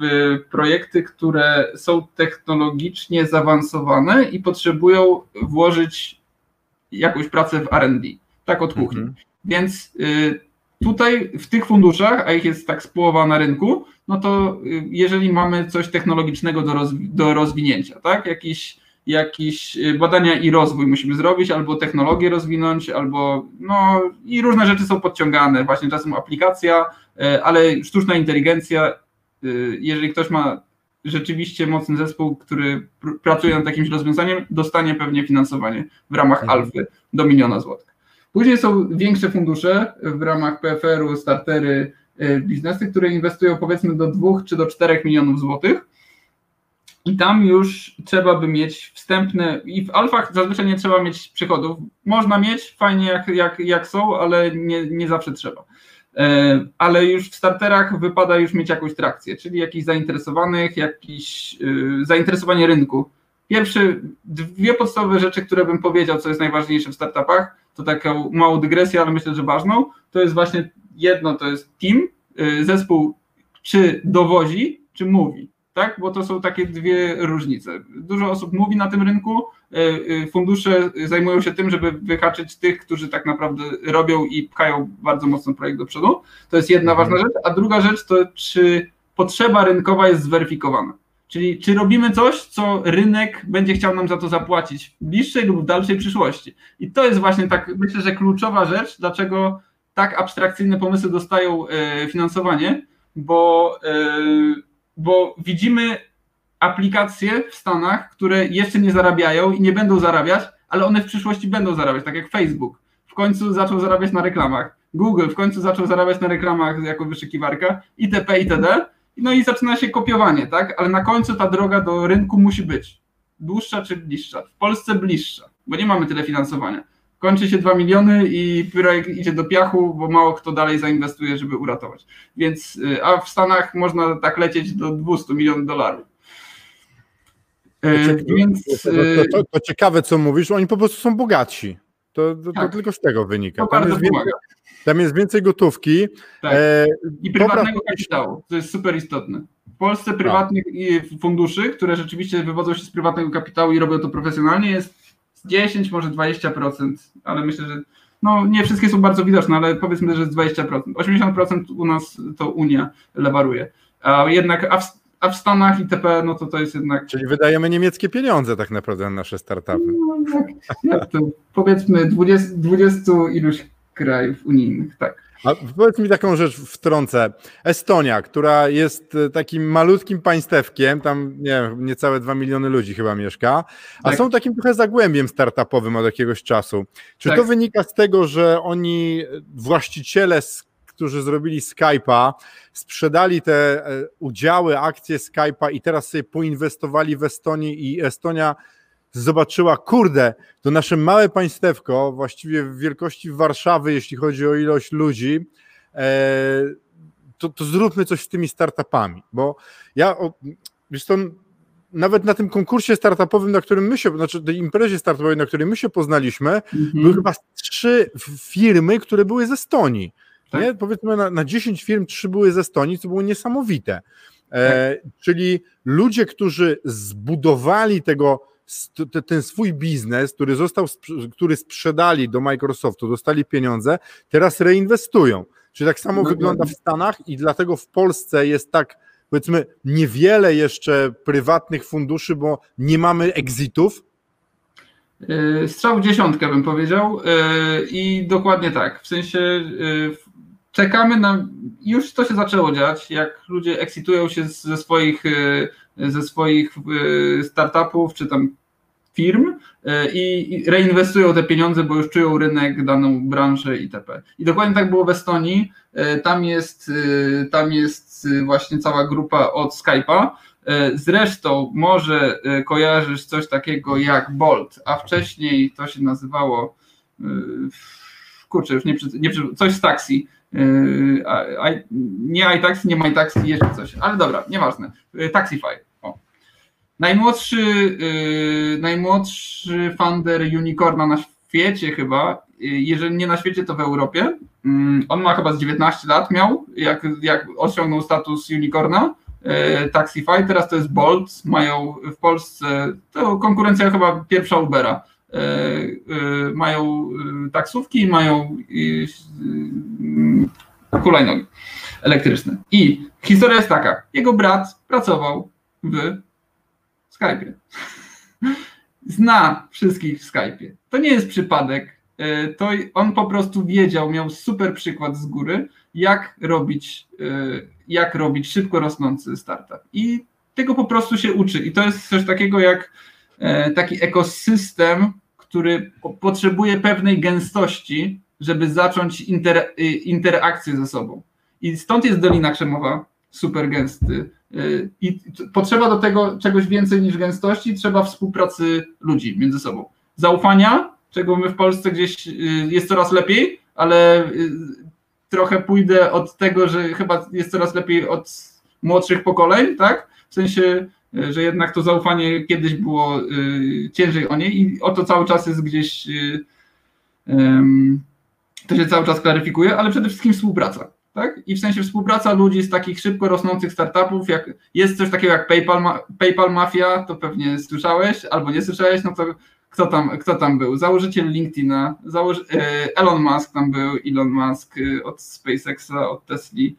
S2: projekty, które są technologicznie zaawansowane i potrzebują włożyć jakąś pracę w RD, tak od kuchni. Mhm. Więc y, tutaj w tych funduszach, a ich jest tak z połowa na rynku, no to y, jeżeli mamy coś technologicznego do, rozwi do rozwinięcia, tak, jakiś, jakiś y, badania i rozwój musimy zrobić, albo technologię rozwinąć, albo no i różne rzeczy są podciągane, właśnie czasem aplikacja, ale sztuczna inteligencja, jeżeli ktoś ma rzeczywiście mocny zespół, który pr pracuje nad jakimś rozwiązaniem, dostanie pewnie finansowanie w ramach mhm. Alfy do miliona złotych. Później są większe fundusze w ramach PFR-u, startery, y, biznesy, które inwestują powiedzmy do 2 czy do 4 milionów złotych. I tam już trzeba by mieć wstępne, i w alfach zazwyczaj nie trzeba mieć przychodów. Można mieć, fajnie jak, jak, jak są, ale nie, nie zawsze trzeba. E, ale już w starterach wypada już mieć jakąś trakcję, czyli jakichś zainteresowanych, jakieś e, zainteresowanie rynku. Pierwsze, dwie podstawowe rzeczy, które bym powiedział, co jest najważniejsze w startupach, to taka małą dygresję, ale myślę, że ważną, to jest właśnie jedno, to jest team, e, zespół czy dowozi, czy mówi tak? Bo to są takie dwie różnice. Dużo osób mówi na tym rynku, e, e, fundusze zajmują się tym, żeby wyhaczyć tych, którzy tak naprawdę robią i pchają bardzo mocno projekt do przodu. To jest jedna mhm. ważna rzecz. A druga rzecz to, czy potrzeba rynkowa jest zweryfikowana. Czyli czy robimy coś, co rynek będzie chciał nam za to zapłacić w bliższej lub w dalszej przyszłości. I to jest właśnie tak, myślę, że kluczowa rzecz, dlaczego tak abstrakcyjne pomysły dostają e, finansowanie, bo bo widzimy aplikacje w Stanach, które jeszcze nie zarabiają i nie będą zarabiać, ale one w przyszłości będą zarabiać, tak jak Facebook. W końcu zaczął zarabiać na reklamach. Google w końcu zaczął zarabiać na reklamach jako wyszukiwarka, itp., itd. No i zaczyna się kopiowanie, tak? Ale na końcu ta droga do rynku musi być dłuższa czy bliższa. W Polsce bliższa, bo nie mamy tyle finansowania kończy się 2 miliony i projekt idzie do piachu, bo mało kto dalej zainwestuje, żeby uratować. Więc, y, a w Stanach można tak lecieć do 200 milionów dolarów.
S1: Y, to, Więc, to, to, to, ciekawe, co mówisz, oni po prostu są bogatsi. To, tak. tylko z tego wynika. Tam jest, więcej, tam jest, więcej, gotówki.
S2: Tak. E, I prywatnego kapitału, to jest super istotne. W Polsce tak. prywatnych funduszy, które rzeczywiście wywodzą się z prywatnego kapitału i robią to profesjonalnie, jest 10, może 20%, ale myślę, że no nie wszystkie są bardzo widoczne, ale powiedzmy, że jest 20%. 80% u nas to Unia lewaruje. A jednak a w, a w Stanach itp., no to to jest jednak...
S1: Czyli wydajemy niemieckie pieniądze tak naprawdę na nasze startupy. No,
S2: jak to, powiedzmy 20, 20 iluś krajów unijnych, tak.
S1: A powiedz mi taką rzecz wtrącę. Estonia, która jest e, takim malutkim państewkiem, tam nie wiem, niecałe 2 miliony ludzi chyba mieszka, a tak. są takim trochę zagłębiem startupowym od jakiegoś czasu. Czy tak. to wynika z tego, że oni, właściciele, którzy zrobili Skype'a, sprzedali te e, udziały, akcje Skype'a i teraz sobie poinwestowali w Estonii i Estonia zobaczyła, kurde, to nasze małe państewko, właściwie w wielkości Warszawy, jeśli chodzi o ilość ludzi, e, to, to zróbmy coś z tymi startupami, bo ja, wiesz to nawet na tym konkursie startupowym, na którym my się, znaczy tej imprezie startupowej, na której my się poznaliśmy, mhm. były chyba trzy firmy, które były ze Estonii. Tak? Nie? Powiedzmy na, na 10 firm trzy były ze Estonii, co było niesamowite. E, tak. Czyli ludzie, którzy zbudowali tego, ten swój biznes, który został, który sprzedali do Microsoftu, dostali pieniądze, teraz reinwestują. Czyli tak samo no, wygląda w Stanach i dlatego w Polsce jest tak, powiedzmy, niewiele jeszcze prywatnych funduszy, bo nie mamy exitów.
S2: E, strzał w dziesiątkę bym powiedział e, i dokładnie tak. W sensie czekamy na. Już to się zaczęło dziać, jak ludzie eksitują się ze swoich, ze swoich e, startupów czy tam firm e, i reinwestują te pieniądze, bo już czują rynek, daną branżę itp. I dokładnie tak było w Estonii. Tam jest, tam jest właśnie cała grupa od Skype'a. Zresztą może kojarzysz coś takiego jak Bolt, a wcześniej to się nazywało kurczę, już nie, nie coś z taksi. Nie iTaxi, nie MyTaxi, jeszcze coś, ale dobra, nieważne. Taxify. Najmłodszy, yy, najmłodszy funder unicorna na świecie chyba, jeżeli nie na świecie, to w Europie. On ma chyba z 19 lat miał, jak, jak osiągnął status unicorna. Taxify, teraz to jest Bolt, mają w Polsce, to konkurencja chyba pierwsza Ubera E, e, mają taksówki, mają hulajnogi elektryczne. I historia jest taka. Jego brat pracował w Skype'ie. Zna wszystkich w Skype'ie. To nie jest przypadek. To on po prostu wiedział, miał super przykład z góry, jak robić, jak robić szybko rosnący startup. I tego po prostu się uczy. I to jest coś takiego jak taki ekosystem, który potrzebuje pewnej gęstości, żeby zacząć inter, interakcję ze sobą. I stąd jest Dolina Krzemowa super gęsty. Y, I potrzeba do tego czegoś więcej niż gęstości, trzeba współpracy ludzi między sobą. Zaufania, czego my w Polsce gdzieś y, jest coraz lepiej, ale trochę pójdę od tego, że chyba jest coraz lepiej od młodszych pokoleń, tak? W sensie że jednak to zaufanie kiedyś było ciężej o niej i o to cały czas jest gdzieś, to się cały czas klaryfikuje, ale przede wszystkim współpraca. Tak? I w sensie współpraca ludzi z takich szybko rosnących startupów, jak jest coś takiego jak PayPal, PayPal Mafia, to pewnie słyszałeś, albo nie słyszałeś, no to kto tam, kto tam był? Założyciel LinkedIna, założy, Elon Musk tam był, Elon Musk od SpaceXa, od Tesli,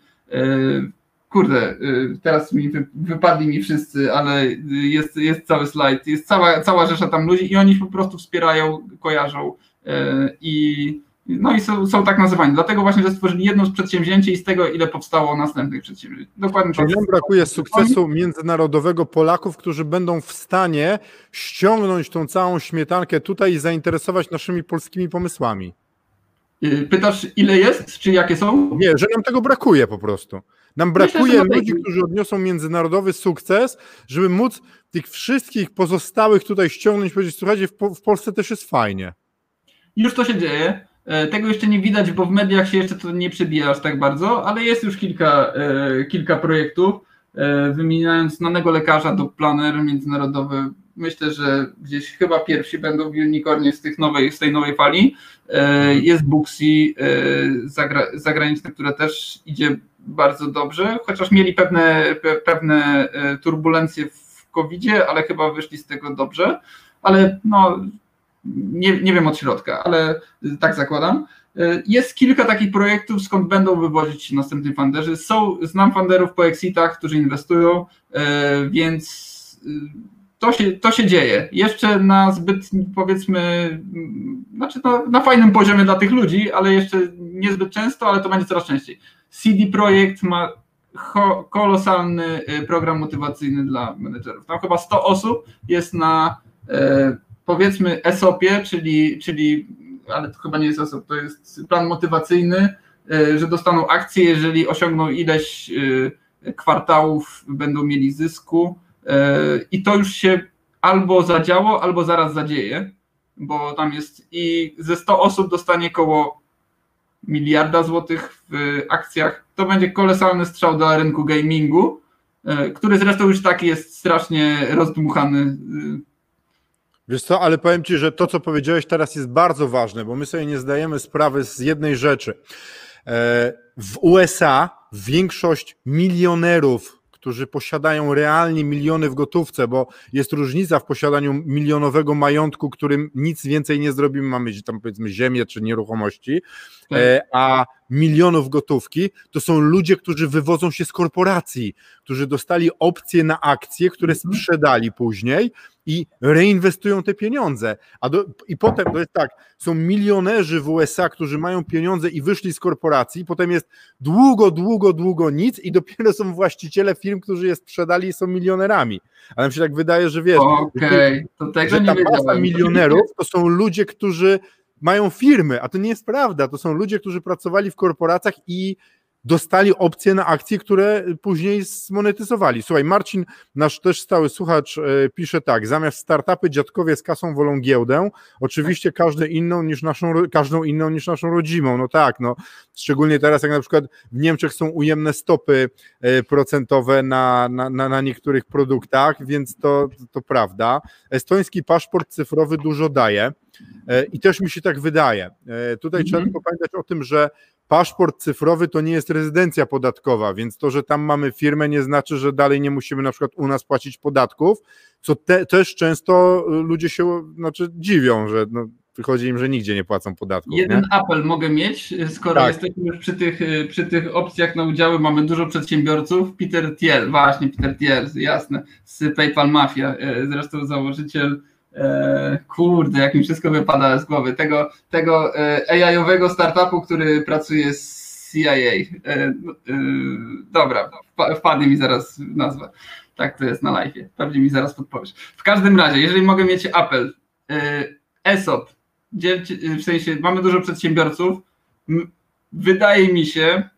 S2: kurde, y, teraz mi wypadli mi wszyscy, ale jest, jest cały slajd, jest cała, cała rzesza tam ludzi i oni po prostu wspierają, kojarzą i no i są, są tak nazywani. Dlatego właśnie, że stworzyli jedno z przedsięwzięcie i z tego, ile powstało następnych przedsięwzięć.
S1: Dokładnie Czyli nam brakuje sukcesu międzynarodowego Polaków, którzy będą w stanie ściągnąć tą całą śmietankę tutaj i zainteresować naszymi polskimi pomysłami.
S2: Y, pytasz, ile jest, czy jakie są?
S1: Nie, że nam tego brakuje po prostu. Nam brakuje Myślę, ludzi, którzy odniosą międzynarodowy sukces, żeby móc tych wszystkich pozostałych tutaj ściągnąć i powiedzieć, słuchajcie, w, w Polsce też jest fajnie.
S2: Już to się dzieje. E, tego jeszcze nie widać, bo w mediach się jeszcze to nie przebija aż tak bardzo, ale jest już kilka, e, kilka projektów. E, wymieniając znanego lekarza do planer międzynarodowy, myślę, że gdzieś chyba pierwsi będą w Unicornie z, tych nowej, z tej nowej fali. Jest Booksy zagraniczne, które też idzie bardzo dobrze, chociaż mieli pewne, pewne turbulencje w COVID-zie, ale chyba wyszli z tego dobrze. Ale no, nie, nie wiem od środka, ale tak zakładam. E, jest kilka takich projektów, skąd będą wywodzić się następni funderzy. Są, znam funderów po exitach, którzy inwestują, e, więc to się, to się dzieje. Jeszcze na zbyt, powiedzmy, znaczy na, na fajnym poziomie dla tych ludzi, ale jeszcze niezbyt często, ale to będzie coraz częściej. CD Projekt ma kolosalny y, program motywacyjny dla menedżerów. Tam chyba 100 osób jest na powiedzmy ESOP-ie, czyli, czyli ale to chyba nie jest ESOP, to jest plan motywacyjny, e, że dostaną akcje, jeżeli osiągną ileś e, kwartałów, będą mieli zysku i to już się albo zadziało, albo zaraz zadzieje, bo tam jest i ze 100 osób dostanie koło miliarda złotych w akcjach. To będzie kolosalny strzał do rynku gamingu, e, który zresztą już taki jest strasznie rozdmuchany.
S1: Wiesz co, ale powiem Ci, że to, co powiedziałeś teraz jest bardzo ważne, bo my sobie nie zdajemy sprawy z jednej rzeczy. E, w USA większość milionerów którzy posiadają realnie miliony w gotówce, bo jest różnica w posiadaniu milionowego majątku, którym nic więcej nie zrobimy, mamy tam powiedzmy ziemię czy nieruchomości, tak. E, a milionów gotówki, to są ludzie, którzy wywodzą się z korporacji, którzy dostali opcje na akcje, które mhm. sprzedali później i reinwestują te pieniądze. A do, I potem to jest tak, są milionerzy w USA, którzy mają pieniądze i wyszli z korporacji, potem jest długo, długo, długo nic i dopiero są właściciele firm, którzy je sprzedali i są milionerami. Ale mi się tak wydaje, że wiesz,
S2: okay, to tego że
S1: ta masa milionerów to są ludzie, którzy mają firmy, a to nie jest prawda. To są ludzie, którzy pracowali w korporacjach i dostali opcje na akcje, które później zmonetyzowali. Słuchaj, Marcin, nasz też stały słuchacz, e, pisze tak, zamiast startupy dziadkowie z kasą wolą giełdę, oczywiście każdą inną niż naszą, każdą inną niż naszą rodzimą, no tak, no, szczególnie teraz jak na przykład w Niemczech są ujemne stopy e, procentowe na, na, na, na niektórych produktach, więc to, to prawda. Estoński paszport cyfrowy dużo daje i też mi się tak wydaje. Tutaj trzeba mhm. tylko pamiętać o tym, że paszport cyfrowy to nie jest rezydencja podatkowa, więc to, że tam mamy firmę, nie znaczy, że dalej nie musimy na przykład u nas płacić podatków, co te, też często ludzie się znaczy, dziwią, że no, wychodzi im, że nigdzie nie płacą podatków.
S2: Jeden
S1: nie?
S2: apel mogę mieć, skoro tak. jesteśmy już przy tych, przy tych opcjach na udziały, mamy dużo przedsiębiorców. Peter Thiel, właśnie Peter Thiel, jasne, z PayPal Mafia, e, zresztą założyciel E, kurde, jak mi wszystko wypada z głowy, tego, tego e, AI-owego startupu, który pracuje z CIA. E, dobra, wpadnie mi zaraz nazwa. Tak to jest na live. Pewnie mi zaraz podpowiesz. W każdym razie, jeżeli mogę mieć apel, ESOP, w sensie mamy dużo przedsiębiorców, wydaje mi się,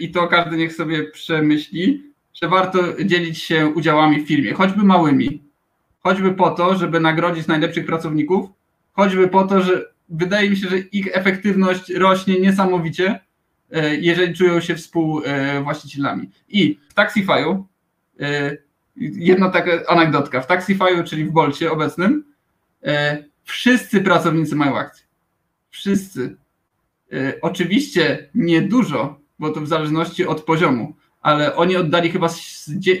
S2: i to każdy niech sobie przemyśli, że warto dzielić się udziałami w firmie, choćby małymi choćby po to, żeby nagrodzić najlepszych pracowników, choćby po to, że wydaje mi się, że ich efektywność rośnie niesamowicie, e, jeżeli czują się współwłaścicielami. I w Taxify'u, e, jedna taka anegdotka, w Taxify'u, czyli w Bolcie obecnym, e, wszyscy pracownicy mają akcje. Wszyscy. Oczywiście niedużo, bo to w zależności od poziomu, ale oni oddali chyba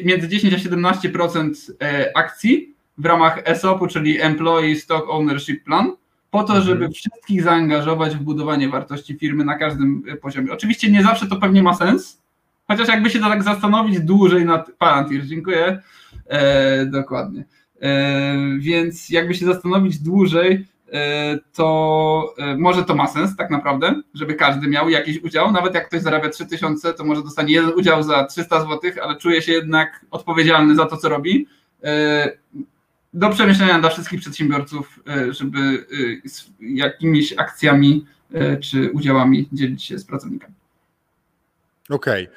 S2: między 10 a 17% akcji w ramach ESOP-u, czyli Employee Stock Ownership Plan, po to, mhm. żeby wszystkich zaangażować w budowanie wartości firmy na każdym e, poziomie. Oczywiście nie zawsze to pewnie ma sens, chociaż jakby się to tak zastanowić dłużej nad. Palantir, dziękuję. E, dokładnie. E, więc jakby się zastanowić dłużej, e, to e, może to ma sens tak naprawdę, żeby każdy miał jakiś udział. Nawet jak ktoś zarabia 3000, to może dostanie jeden udział za 300 zł, ale czuje się jednak odpowiedzialny za to, co robi do przemyślenia dla wszystkich przedsiębiorców, e, żeby e, z jakimiś akcjami e, czy udziałami dzielić się z pracownikami.
S1: Okej. Okay.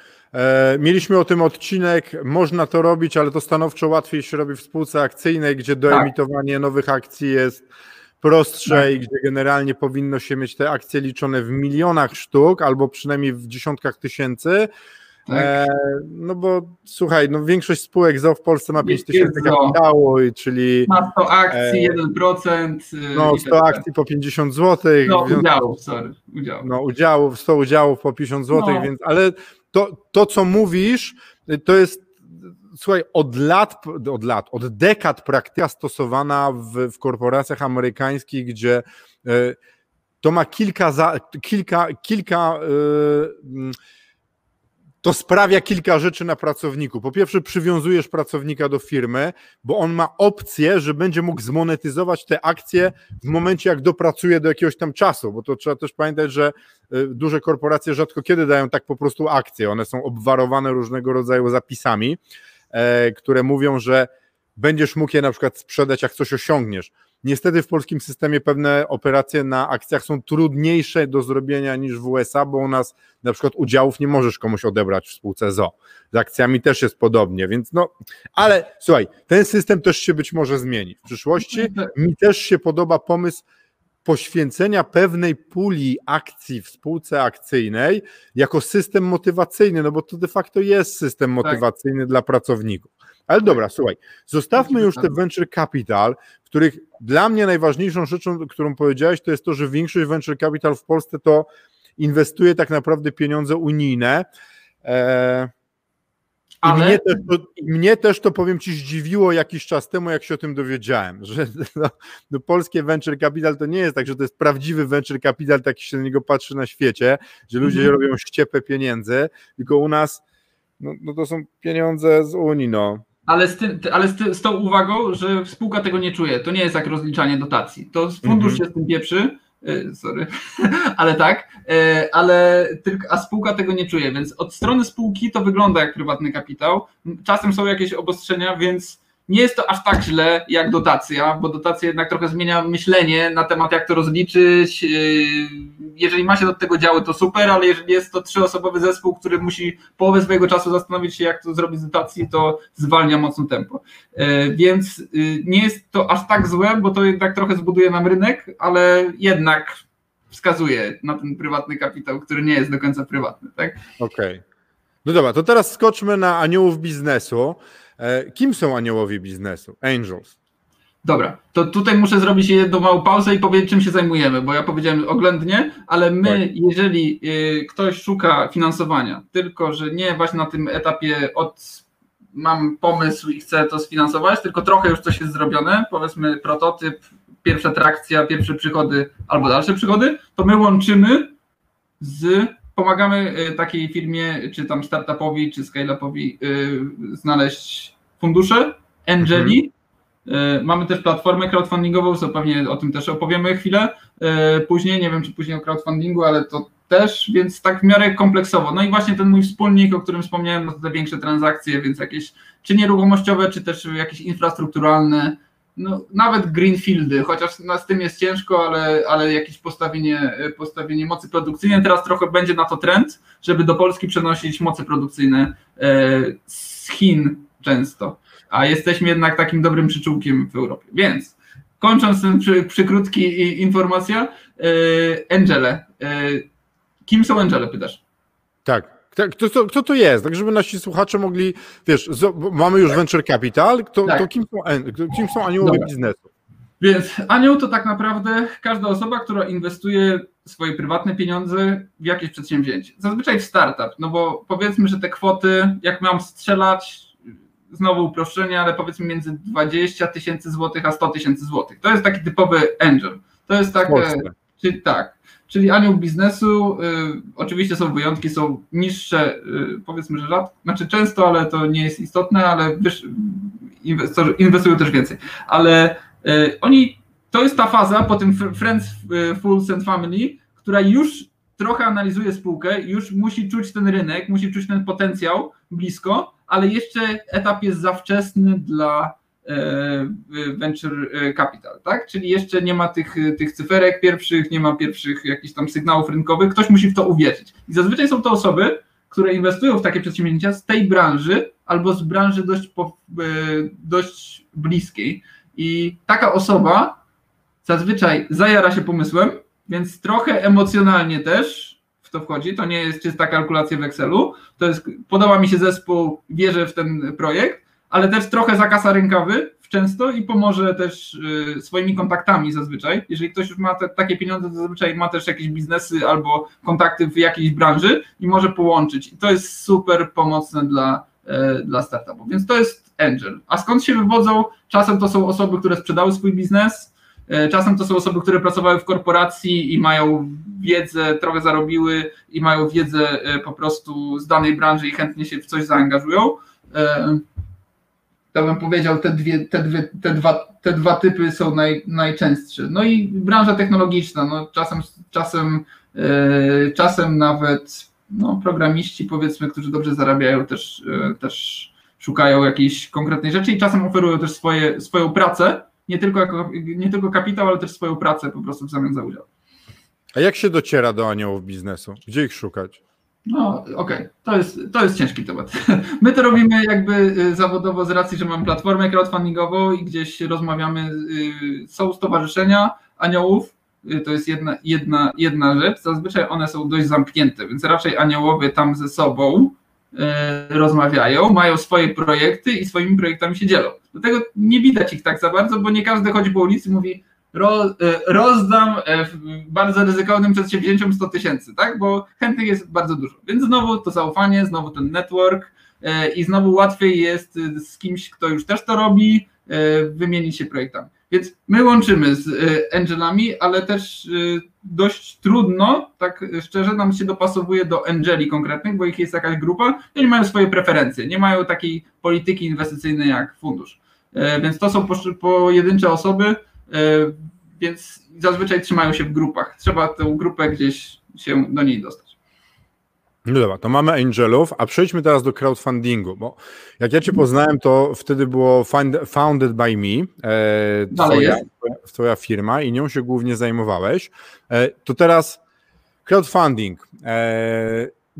S1: Mieliśmy o tym odcinek, można to robić, ale to stanowczo łatwiej się robi w spółce akcyjnej, gdzie doemitowanie tak. nowych akcji jest prostsze tak. i gdzie generalnie powinno się mieć te akcje liczone w milionach sztuk albo przynajmniej w dziesiątkach tysięcy. Tak. E, no bo słuchaj, no większość spółek ZO w Polsce ma 5 tysięcy kapitału, czyli...
S2: Ma 100 akcji, e, 1%.
S1: No 100 tak akcji po 50 zł.
S2: No udziałów, sorry,
S1: udziałów. No udziałów, 100 udziałów po 50 zł, no. więc, ale to, to co mówisz, to jest słuchaj, od lat, od lat, od dekad praktyka stosowana w, w korporacjach amerykańskich, gdzie e, to ma kilka, za, kilka, kilka y, to sprawia kilka rzeczy na pracowniku. Po pierwsze, przywiązujesz pracownika do firmy, bo on ma opcję, że będzie mógł zmonetyzować te akcje w momencie, jak dopracuje do jakiegoś tam czasu, bo to trzeba też pamiętać, że y, duże korporacje rzadko kiedy dają tak po prostu akcje. One są obwarowane różnego rodzaju zapisami, e, które mówią, że będziesz mógł je na przykład sprzedać, jak coś osiągniesz. Niestety w polskim systemie pewne operacje na akcjach są trudniejsze do zrobienia niż w USA, bo u nas na przykład udziałów nie możesz komuś odebrać w spółce ZO. Z akcjami też jest podobnie, więc no, ale słuchaj, ten system też się być może zmieni w przyszłości. Mi też się podoba pomysł poświęcenia pewnej puli akcji w spółce akcyjnej jako system motywacyjny, no bo to de facto jest system tak. motywacyjny tak. dla pracowników. Ale dobra, słuchaj, zostawmy już te venture capital, których dla mnie najważniejszą rzeczą, którą powiedziałeś, to jest to, że większość venture capital w Polsce to inwestuje tak naprawdę pieniądze unijne. E, ale... Mnie, też to, mnie też to, powiem Ci, zdziwiło jakiś czas temu, jak się o tym dowiedziałem, że no, no, polskie venture capital to nie jest tak, że to jest prawdziwy venture capital, tak się na niego patrzy na świecie, że ludzie mm robią ściepę pieniędzy, tylko u nas no, no to są pieniądze z Unii, no.
S2: Ale, z, tym, ale z, z tą uwagą, że spółka tego nie czuje. To nie jest jak rozliczanie dotacji. To fundusz mm -hmm. się z tym pieprzy, sorry, ale tak, e, ale tylko, a spółka tego nie czuje, więc od strony spółki to wygląda jak prywatny kapitał. Czasem są jakieś obostrzenia, więc nie jest to aż tak źle jak dotacja, bo dotacja jednak trochę zmienia myślenie na temat, jak to rozliczyć. Yy, jeżeli ma się do tego działy, to super, ale jeżeli jest to trzyosobowy zespół, który musi połowę swojego czasu zastanowić się, jak to zrobić z dotacji, to zwalnia mocno tempo. Yy, więc yy, nie jest to aż tak złe, bo to jednak trochę zbuduje nam rynek, ale jednak wskazuje na ten prywatny kapitał, który nie jest do końca prywatny. Tak?
S1: Okej. Okay. No dobra, to teraz skoczmy na aniołów biznesu. E, kim są aniołowie biznesu? Angels.
S2: Dobra, to tutaj muszę zrobić jedną małą pauzę i powiedzieć, czym się zajmujemy, bo ja powiedziałem oględnie, ale my, tak. jeżeli y, ktoś szuka finansowania, tylko że nie właśnie na tym etapie od mam pomysł i chcę to sfinansować, tylko trochę już coś jest zrobione, powiedzmy prototyp, pierwsza trakcja, pierwsze przychody albo dalsze przychody, to my łączymy z pomagamy y, takiej firmie, czy tam startupowi, czy scale-upowi y, znaleźć fundusze, angeli. Mhm. Mamy też platformę crowdfundingową, co pewnie o tym też opowiemy chwilę później. Nie wiem, czy później o crowdfundingu, ale to też, więc tak w miarę kompleksowo. No i właśnie ten mój wspólnik, o którym wspomniałem, no to te większe transakcje, więc jakieś czy nieruchomościowe, czy też jakieś infrastrukturalne, no, nawet greenfieldy, chociaż z tym jest ciężko, ale, ale jakieś postawienie, postawienie mocy produkcyjnej. Teraz trochę będzie na to trend, żeby do Polski przenosić moce produkcyjne e, z Chin często, a jesteśmy jednak takim dobrym przyczółkiem w Europie. Więc kończąc ten przy, przykrótki informacja, e, Angele. E, kim są Angele, pytasz?
S1: Tak. Tak, kto, kto to jest? Tak, żeby nasi słuchacze mogli, wiesz, mamy już venture capital, to, tak. to kim, są, kim są aniołowie biznesu?
S2: Więc anioł to tak naprawdę każda osoba, która inwestuje swoje prywatne pieniądze w jakieś przedsięwzięcie. Zazwyczaj w startup, no bo powiedzmy, że te kwoty, jak mam strzelać, znowu uproszczenie, ale powiedzmy między 20 tysięcy złotych a 100 tysięcy złotych. To jest taki typowy angel. To jest tak, czyli tak, czyli anioł biznesu. Y, oczywiście są wyjątki, są niższe, y, powiedzmy, że rzadko, znaczy często, ale to nie jest istotne, ale inwestorzy inwestują też więcej. Ale y, oni, to jest ta faza po tym Friends, Fools and Family, która już trochę analizuje spółkę, już musi czuć ten rynek, musi czuć ten potencjał blisko, ale jeszcze etap jest za wczesny dla venture e, capital, tak? Czyli jeszcze nie ma tych, tych cyferek pierwszych, nie ma pierwszych jakichś tam sygnałów rynkowych, ktoś musi w to uwierzyć. I zazwyczaj są to osoby, które inwestują w takie przedsięwzięcia z tej branży albo z branży dość, e, dość bliskiej. I taka osoba zazwyczaj zajara się pomysłem, więc trochę emocjonalnie też w to wchodzi. To nie jest czysta kalkulacja w Excelu. To jest, podoba mi się zespół, wierzę w ten projekt, ale też trochę zakasa rękawy często i pomoże też y, swoimi kontaktami zazwyczaj. Jeżeli ktoś już ma te, takie pieniądze, to zazwyczaj ma też jakieś biznesy albo kontakty w jakiejś branży i może połączyć. I to jest super pomocne dla, e, dla startupów. Więc to jest angel. A skąd się wywodzą? Czasem to są osoby, które sprzedały swój biznes, e, czasem to są osoby, które pracowały w korporacji i mają wiedzę, trochę zarobiły i mają wiedzę e, po prostu z danej branży i chętnie się w coś zaangażują to bym powiedział, te, dwie, te, dwie, te, dwa, te dwa typy są naj, najczęstsze. No i branża technologiczna, no czasem, czasem, yy, czasem nawet no, programiści, powiedzmy, którzy dobrze zarabiają, też, yy, też szukają jakiejś konkretnej rzeczy i czasem oferują też swoje, swoją pracę, nie tylko, jako, nie tylko kapitał, ale też swoją pracę po prostu w zamian za udział.
S1: A jak się dociera do aniołów biznesu? Gdzie ich szukać?
S2: No, okej, okay. to, jest, to jest ciężki temat. My to robimy jakby y, zawodowo z racji, że mam platformę crowdfundingową i gdzieś rozmawiamy, y, są stowarzyszenia aniołów, y, to jest jedna, jedna, jedna rzecz, zazwyczaj one są dość zamknięte, więc raczej aniołowie tam ze sobą rozmawiają, mają swoje projekty i swoimi projektami się dzielą. Dlatego nie widać ich tak za bardzo, bo nie każdy chodzi po ulicy i mówi e, rozdam e, bardzo ryzykownym przedsięwzięciom 100 tysięcy, tak? Bo chętnych jest bardzo dużo. Więc znowu to zaufanie, znowu ten network e, i znowu łatwiej jest z kimś, kto już też to robi, wymienić się projektami. Więc my łączymy z angelami, ale też dość trudno, tak szczerze, nam się dopasowuje do angeli konkretnych, bo ich jest jakaś grupa oni mają swoje preferencje, nie mają takiej polityki inwestycyjnej jak fundusz. Więc to są pojedyncze osoby, więc zazwyczaj trzymają się w grupach. Trzeba tę grupę gdzieś się do niej dostać.
S1: No dobra, to mamy Angelów, a przejdźmy teraz do crowdfundingu, bo jak ja Cię poznałem, to wtedy było Founded by Me, e, twoja, twoja firma i nią się głównie zajmowałeś. E, to teraz crowdfunding.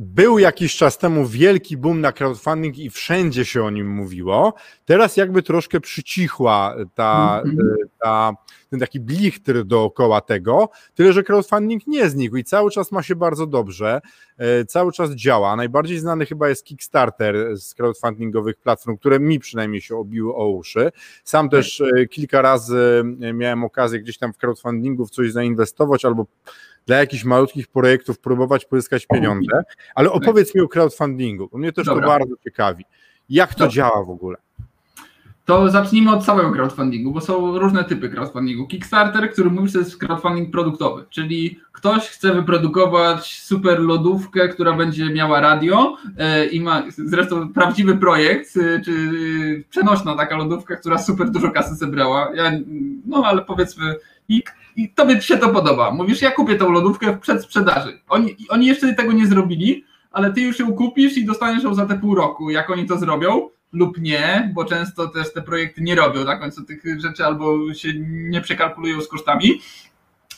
S1: Był jakiś czas temu wielki boom na crowdfunding i wszędzie się o nim mówiło. Teraz jakby troszkę przycichła ta, mm -hmm. ta, ten taki blichtr dookoła tego, tyle że crowdfunding nie znikł i cały czas ma się bardzo dobrze, e, cały czas działa. Najbardziej znany chyba jest Kickstarter z crowdfundingowych platform, które mi przynajmniej się obiły o uszy. Sam też e, kilka razy miałem okazję gdzieś tam w crowdfundingu w coś zainwestować albo dla jakichś malutkich projektów próbować pozyskać pieniądze, ale opowiedz mi o crowdfundingu, bo mnie też Dobra. to bardzo ciekawi. Jak to Dobra. działa w ogóle?
S2: To zacznijmy od całego crowdfundingu, bo są różne typy crowdfundingu. Kickstarter, który mówi, że jest crowdfunding produktowy, czyli ktoś chce wyprodukować super lodówkę, która będzie miała radio e, i ma zresztą prawdziwy projekt, e, czy przenośna taka lodówka, która super dużo kasy zebrała. Ja, no ale powiedzmy, i i tobie się to podoba. Mówisz, ja kupię tą lodówkę w przedsprzedaży. Oni, oni jeszcze tego nie zrobili, ale ty już ją kupisz i dostaniesz ją za te pół roku. Jak oni to zrobią lub nie, bo często też te projekty nie robią na końcu tych rzeczy albo się nie przekalkulują z kosztami.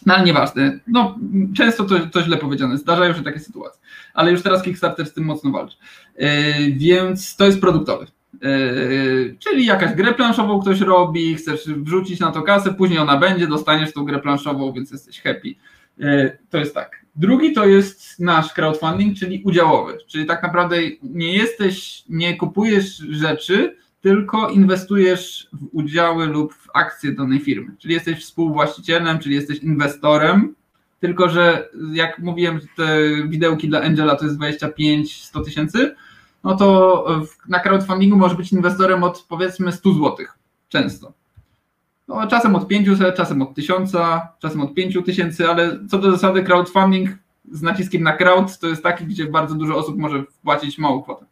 S2: No ale nieważne. No, często to, to źle powiedziane. Zdarzają się takie sytuacje. Ale już teraz Kickstarter z tym mocno walczy. Yy, więc to jest produktowy. Yy, czyli jakaś grę planszową ktoś robi, chcesz wrzucić na to kasę, później ona będzie, dostaniesz tą grę planszową, więc jesteś happy. Yy, to jest tak. Drugi to jest nasz crowdfunding, czyli udziałowy, czyli tak naprawdę nie jesteś, nie kupujesz rzeczy, tylko inwestujesz w udziały lub w akcje danej firmy. Czyli jesteś współwłaścicielem, czyli jesteś inwestorem, tylko że jak mówiłem, te widełki dla Angela to jest 25-100 tysięcy, no to na crowdfundingu może być inwestorem od powiedzmy 100 zł często. No, czasem od 500, czasem od 1000, czasem od 5000, ale co do zasady crowdfunding z naciskiem na crowd to jest taki, gdzie bardzo dużo osób może wpłacić małą kwotę.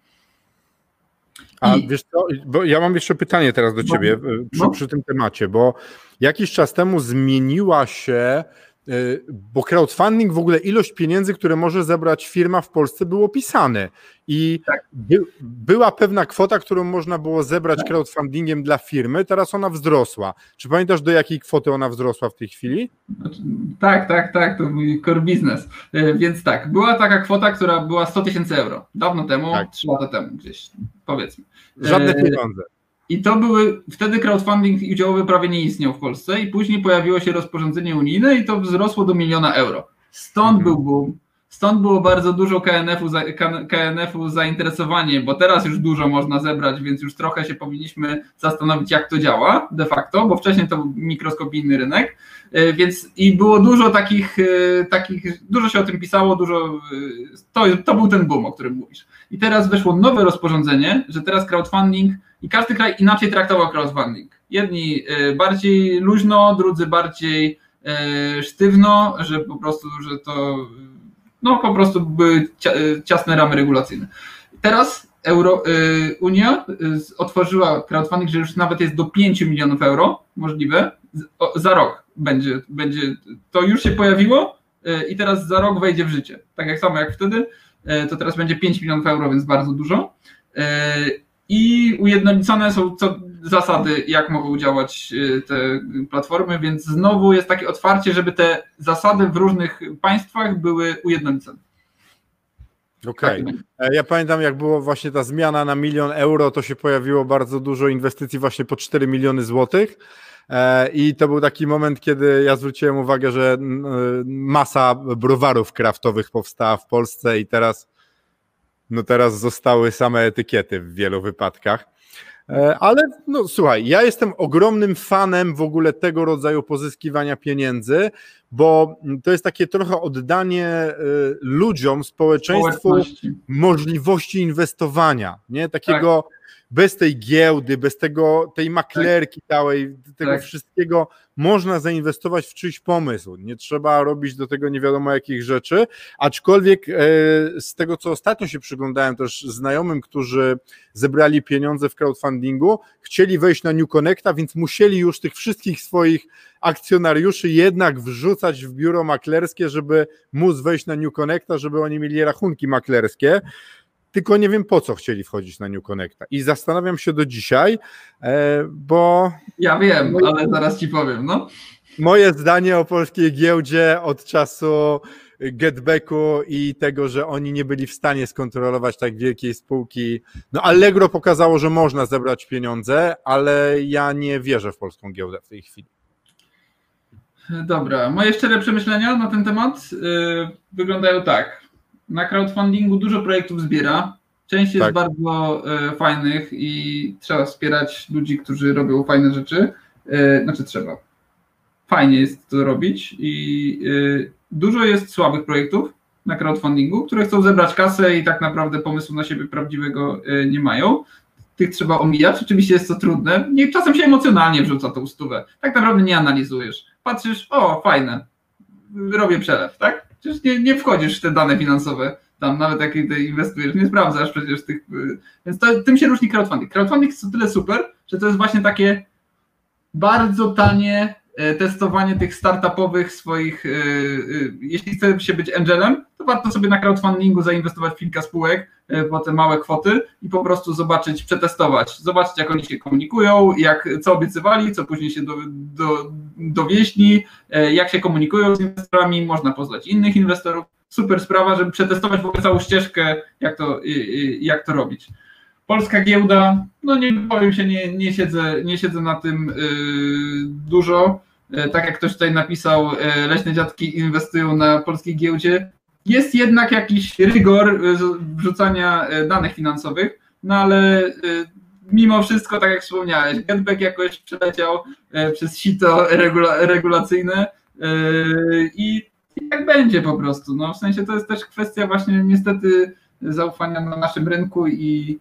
S1: A I... wiesz co, bo ja mam jeszcze pytanie teraz do no. ciebie no, przy, no. przy tym temacie, bo jakiś czas temu zmieniła się bo crowdfunding, w ogóle ilość pieniędzy, które może zebrać firma w Polsce było pisane i tak. by, była pewna kwota, którą można było zebrać tak. crowdfundingiem dla firmy, teraz ona wzrosła. Czy pamiętasz do jakiej kwoty ona wzrosła w tej chwili?
S2: Znaczy, tak, tak, tak, to mój core business. Y, więc tak, była taka kwota, która była 100 tysięcy euro. Dawno temu, tak. 3 lata temu gdzieś, powiedzmy.
S1: Żadne y, pieniądze.
S2: I to były, wtedy crowdfunding udziałowy prawie nie istniał w Polsce i później pojawiło się rozporządzenie unijne i to wzrosło do miliona euro. Stąd mhm. był boom, stąd było bardzo dużo KNF-u, KNF-u zainteresowanie, bo teraz już dużo można zebrać, więc już trochę się powinniśmy zastanowić, jak to działa de facto, bo wcześniej to był mikroskopijny rynek, e, więc i było dużo takich, e, takich dużo się o tym pisało, dużo, e, to, to był ten boom, o którym mówisz. I teraz weszło nowe rozporządzenie, że teraz crowdfunding i każdy kraj inaczej traktował crowdfunding. Jedni y, bardziej luźno, drudzy bardziej y, sztywno, że po prostu, że to no po prostu były y, ciasne ramy regulacyjne. Teraz Euro, Unia otworzyła crowdfunding, że już nawet jest do 5 milionów euro możliwe. Za rok będzie, będzie to już się pojawiło i teraz za rok wejdzie w życie. Tak jak samo jak wtedy, to teraz będzie 5 milionów euro, więc bardzo dużo. I ujednolicone są co, zasady, jak mogą działać te platformy, więc znowu jest takie otwarcie, żeby te zasady w różnych państwach były ujednolicone.
S1: Okej. Okay. Tak. Ja pamiętam, jak było właśnie ta zmiana na milion euro, to się pojawiło bardzo dużo inwestycji właśnie po 4 miliony złotych. E, I to był taki moment, kiedy ja zwróciłem uwagę, że masa browarów kraftowych powstała w Polsce i teraz, no teraz zostały same etykiety w wielu wypadkach. E, ale no słuchaj, ja jestem ogromnym fanem w ogóle tego rodzaju pozyskiwania pieniędzy, bo to jest takie trochę oddanie e, ludziom, społeczeństwu możliwości inwestowania, nie? Takiego tak bez tej giełdy, bez tego, tej maklerki całej, tego tak. wszystkiego można zainwestować w czyjś pomysł. Nie trzeba robić do tego nie wiadomo jakich rzeczy, aczkolwiek e, z tego, co ostatnio się przyglądałem też znajomym, którzy zebrali pieniądze w crowdfundingu, chcieli wejść na New Connecta, więc musieli już tych wszystkich swoich akcjonariuszy jednak wrzucać w biuro maklerskie, żeby móc wejść na New Connecta, żeby oni mieli rachunki maklerskie tylko nie wiem po co chcieli wchodzić na New Connecta. I zastanawiam się do dzisiaj, e, bo.
S2: Ja wiem, ale zaraz ci powiem. No.
S1: Moje zdanie o polskiej giełdzie od czasu getbacku i tego, że oni nie byli w stanie skontrolować tak wielkiej spółki. No Allegro pokazało, że można zebrać pieniądze, ale ja nie wierzę w polską giełdę w tej chwili.
S2: Dobra, moje szczere przemyślenia na ten temat yy, wyglądają tak na crowdfundingu dużo projektów zbiera. Część jest tak. bardzo e, fajnych i trzeba wspierać ludzi, którzy robią fajne rzeczy. E, znaczy trzeba. Fajnie jest to robić i e, dużo jest słabych projektów na crowdfundingu, które chcą zebrać kasę i tak naprawdę pomysłu na siebie prawdziwego e, nie mają. Tych trzeba omijać. Oczywiście jest to trudne. Nie, czasem się emocjonalnie wrzuca tą stówę. Tak naprawdę nie analizujesz. Patrzysz, o, fajne, robię przelew, tak? Przecież nie, nie wchodzisz w te dane finansowe, tam nawet jak inwestujesz, nie sprawdzasz przecież tych. Y, więc to, tym się różni crowdfunding. Crowdfunding jest o tyle super, że to jest właśnie takie bardzo tanie testowanie tych startupowych swoich, e, e, jeśli chce się być angelem, to warto sobie na crowdfundingu zainwestować w kilka spółek po te małe kwoty i po prostu zobaczyć, przetestować, zobaczyć jak oni się komunikują, jak, co obiecywali, co później się do, do, dowieśli, jak się komunikują z inwestorami, można poznać innych inwestorów. Super sprawa, żeby przetestować w ogóle całą ścieżkę, jak to, jak to robić. Polska giełda, no nie powiem się, nie, nie, siedzę, nie siedzę na tym yy, dużo. E, tak jak ktoś tutaj napisał, e, leśne dziadki inwestują na polskiej giełdzie. Jest jednak jakiś rygor e, wrzucania danych finansowych, no ale mimo wszystko, tak jak wspomniałeś, Getback jakoś przeleciał przez sito regula regulacyjne i jak będzie po prostu. No, w sensie to jest też kwestia właśnie niestety zaufania na naszym rynku i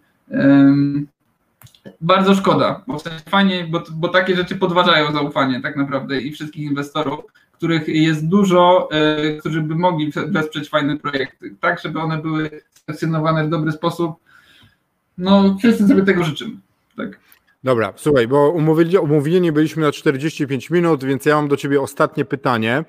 S2: bardzo szkoda, bo w sensie fajnie, bo, bo takie rzeczy podważają zaufanie tak naprawdę i wszystkich inwestorów, których jest dużo, e, którzy by mogli wesprzeć fajne projekty, tak, żeby one były selekcjonowane w dobry sposób. No, wszyscy sobie tego życzymy. Tak.
S1: Dobra, słuchaj, bo umówili, umówieni byliśmy na 45 minut, więc ja mam do ciebie ostatnie pytanie.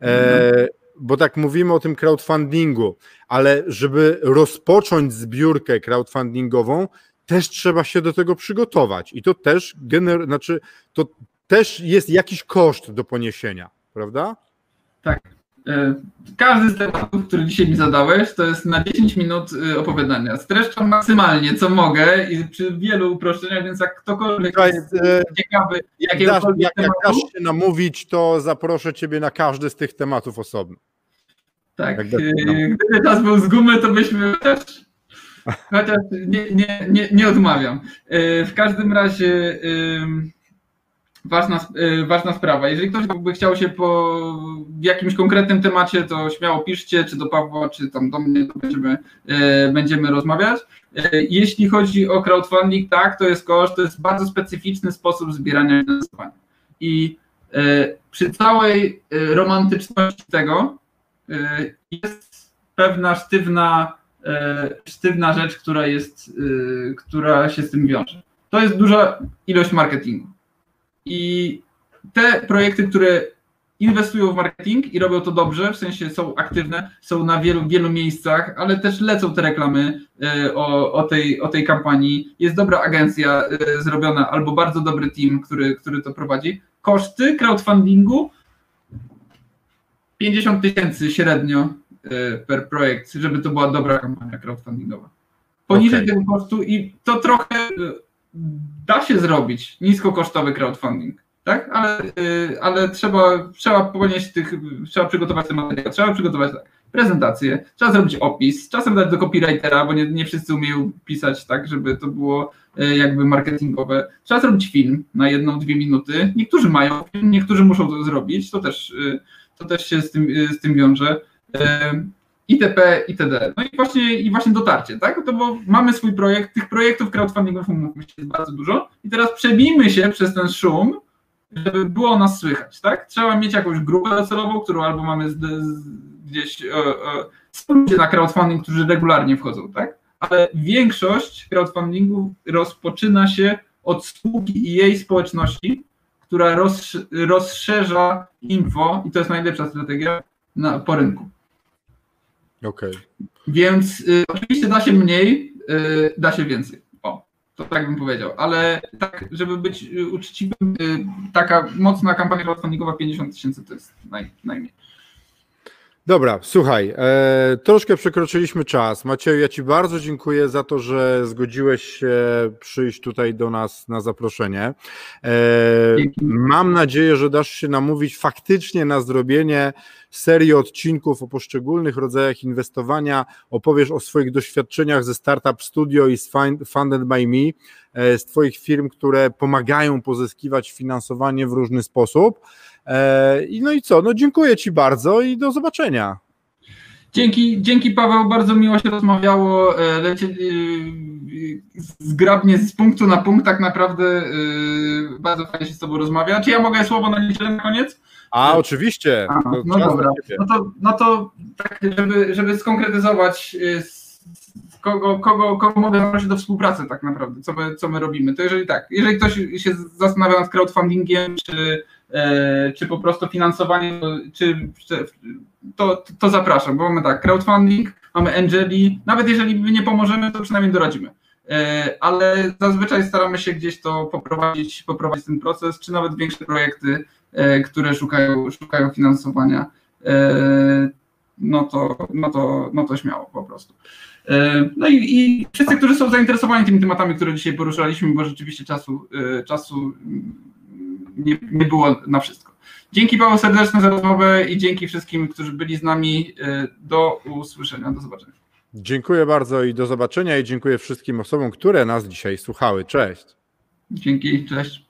S1: E, mhm. bo tak mówimy o tym crowdfundingu, ale żeby rozpocząć zbiórkę crowdfundingową, też trzeba się do tego przygotować i to też gener, znaczy to też jest jakiś koszt do poniesienia, prawda?
S2: Tak. E, każdy z tematów, który dzisiaj mi zadałeś, to jest na 10 minut e, opowiadania. Streszczam maksymalnie, co mogę i przy wielu uproszczeniach, więc jak ktokolwiek Słuchaj, jest e, ciekawy jakiegokolwiek
S1: jak, tematu... Jak dasz się namówić, to zaproszę Ciebie na każdy z tych tematów osobno.
S2: Tak, gdyby czas był z gumy, to byśmy też Chociaż nie, nie, nie, nie odmawiam. E, w każdym razie ważna, e, ważna sprawa. Jeżeli ktoś by chciał się po jakimś konkretnym temacie, to śmiało piszcie, czy do Pawła, czy tam do mnie, to będziemy, e, będziemy rozmawiać. Jeśli chodzi o crowdfunding, tak, to jest koszt, to jest bardzo specyficzny sposób zbierania finansowania. I przy całej romantyczności tego jest pewna sztywna sztywna rzecz, która jest, e, która się z tym wiąże. To jest duża ilość marketingu. I te projekty, które inwestują w marketing i robią to dobrze, w sensie są aktywne, są na wielu, wielu miejscach, ale też lecą te reklamy e, o, o, tej, o tej kampanii. Jest dobra agencja e, zrobiona albo bardzo dobry team, który, który to prowadzi. Koszty crowdfundingu 50 tysięcy średnio e, per projekt, żeby to była dobra kampania crowdfundingowa. Poniżej okay. tego kosztu i to trochę da się zrobić niskokosztowy crowdfunding tak? Ale, y, ale trzeba, trzeba ponieść tych, trzeba przygotować ten materiał, trzeba przygotować prezentację, trzeba zrobić opis, czasem dać do copywritera, bo nie, nie wszyscy umieją pisać tak, żeby to było jakby marketingowe. Trzeba zrobić film na jedną, dwie minuty. Niektórzy mają film, niektórzy muszą to zrobić, to też, to też się z tym, z tym wiąże. ITP, itd. No i właśnie, i właśnie dotarcie, tak? To bo mamy swój projekt, tych projektów crowdfundingowych jest bardzo dużo i teraz przebijmy się przez ten szum, żeby było nas słychać, tak? Trzeba mieć jakąś grupę docelową, którą albo mamy z, z, gdzieś e, e, ludzie na crowdfunding, którzy regularnie wchodzą, tak? Ale większość crowdfundingu rozpoczyna się od spółki i jej społeczności, która roz, rozszerza info i to jest najlepsza strategia na, po rynku.
S1: Okay.
S2: Więc y, oczywiście da się mniej, y, da się więcej. To tak bym powiedział, ale tak, żeby być y, uczciwym, y, taka mocna kampania crowdfundingowa 50 tysięcy to jest naj, najmniej.
S1: Dobra, słuchaj, e, troszkę przekroczyliśmy czas. Macieju, ja Ci bardzo dziękuję za to, że zgodziłeś się przyjść tutaj do nas na zaproszenie. E, mam nadzieję, że dasz się namówić faktycznie na zrobienie serii odcinków o poszczególnych rodzajach inwestowania. Opowiesz o swoich doświadczeniach ze Startup Studio i z Funded by Me, e, z Twoich firm, które pomagają pozyskiwać finansowanie w różny sposób. E, no i co? No dziękuję Ci bardzo i do zobaczenia.
S2: Dzięki, dzięki Paweł, bardzo miło się rozmawiało. E, lecie, e, zgrabnie z punktu na punkt, tak naprawdę bardzo fajnie się z Tobą rozmawia. Czy ja mogę słowo na niedzielę na koniec?
S1: A, oczywiście.
S2: A, no dobra. No to, no to tak, żeby, żeby skonkretyzować, kogo, kogo, kogo mogę zaprosić do współpracy tak naprawdę, co my, co my robimy. To jeżeli tak, jeżeli ktoś się zastanawia nad crowdfundingiem, czy czy po prostu finansowanie, czy, to, to zapraszam, bo mamy tak, crowdfunding, mamy Angeli, nawet jeżeli nie pomożemy, to przynajmniej doradzimy. E, ale zazwyczaj staramy się gdzieś to poprowadzić, poprowadzić ten proces, czy nawet większe projekty, e, które szukają, szukają finansowania, no to, no, to, no to śmiało po prostu. No i, i wszyscy, którzy są zainteresowani tymi tematami, które dzisiaj poruszaliśmy, bo rzeczywiście czasu, czasu nie, nie było na wszystko. Dzięki Paweł serdeczne za rozmowę i dzięki wszystkim, którzy byli z nami. E, do usłyszenia, do zobaczenia.
S1: Dziękuję bardzo i do zobaczenia i dziękuję wszystkim osobom, które nas dzisiaj słuchały. Cześć.
S2: Dzięki, cześć.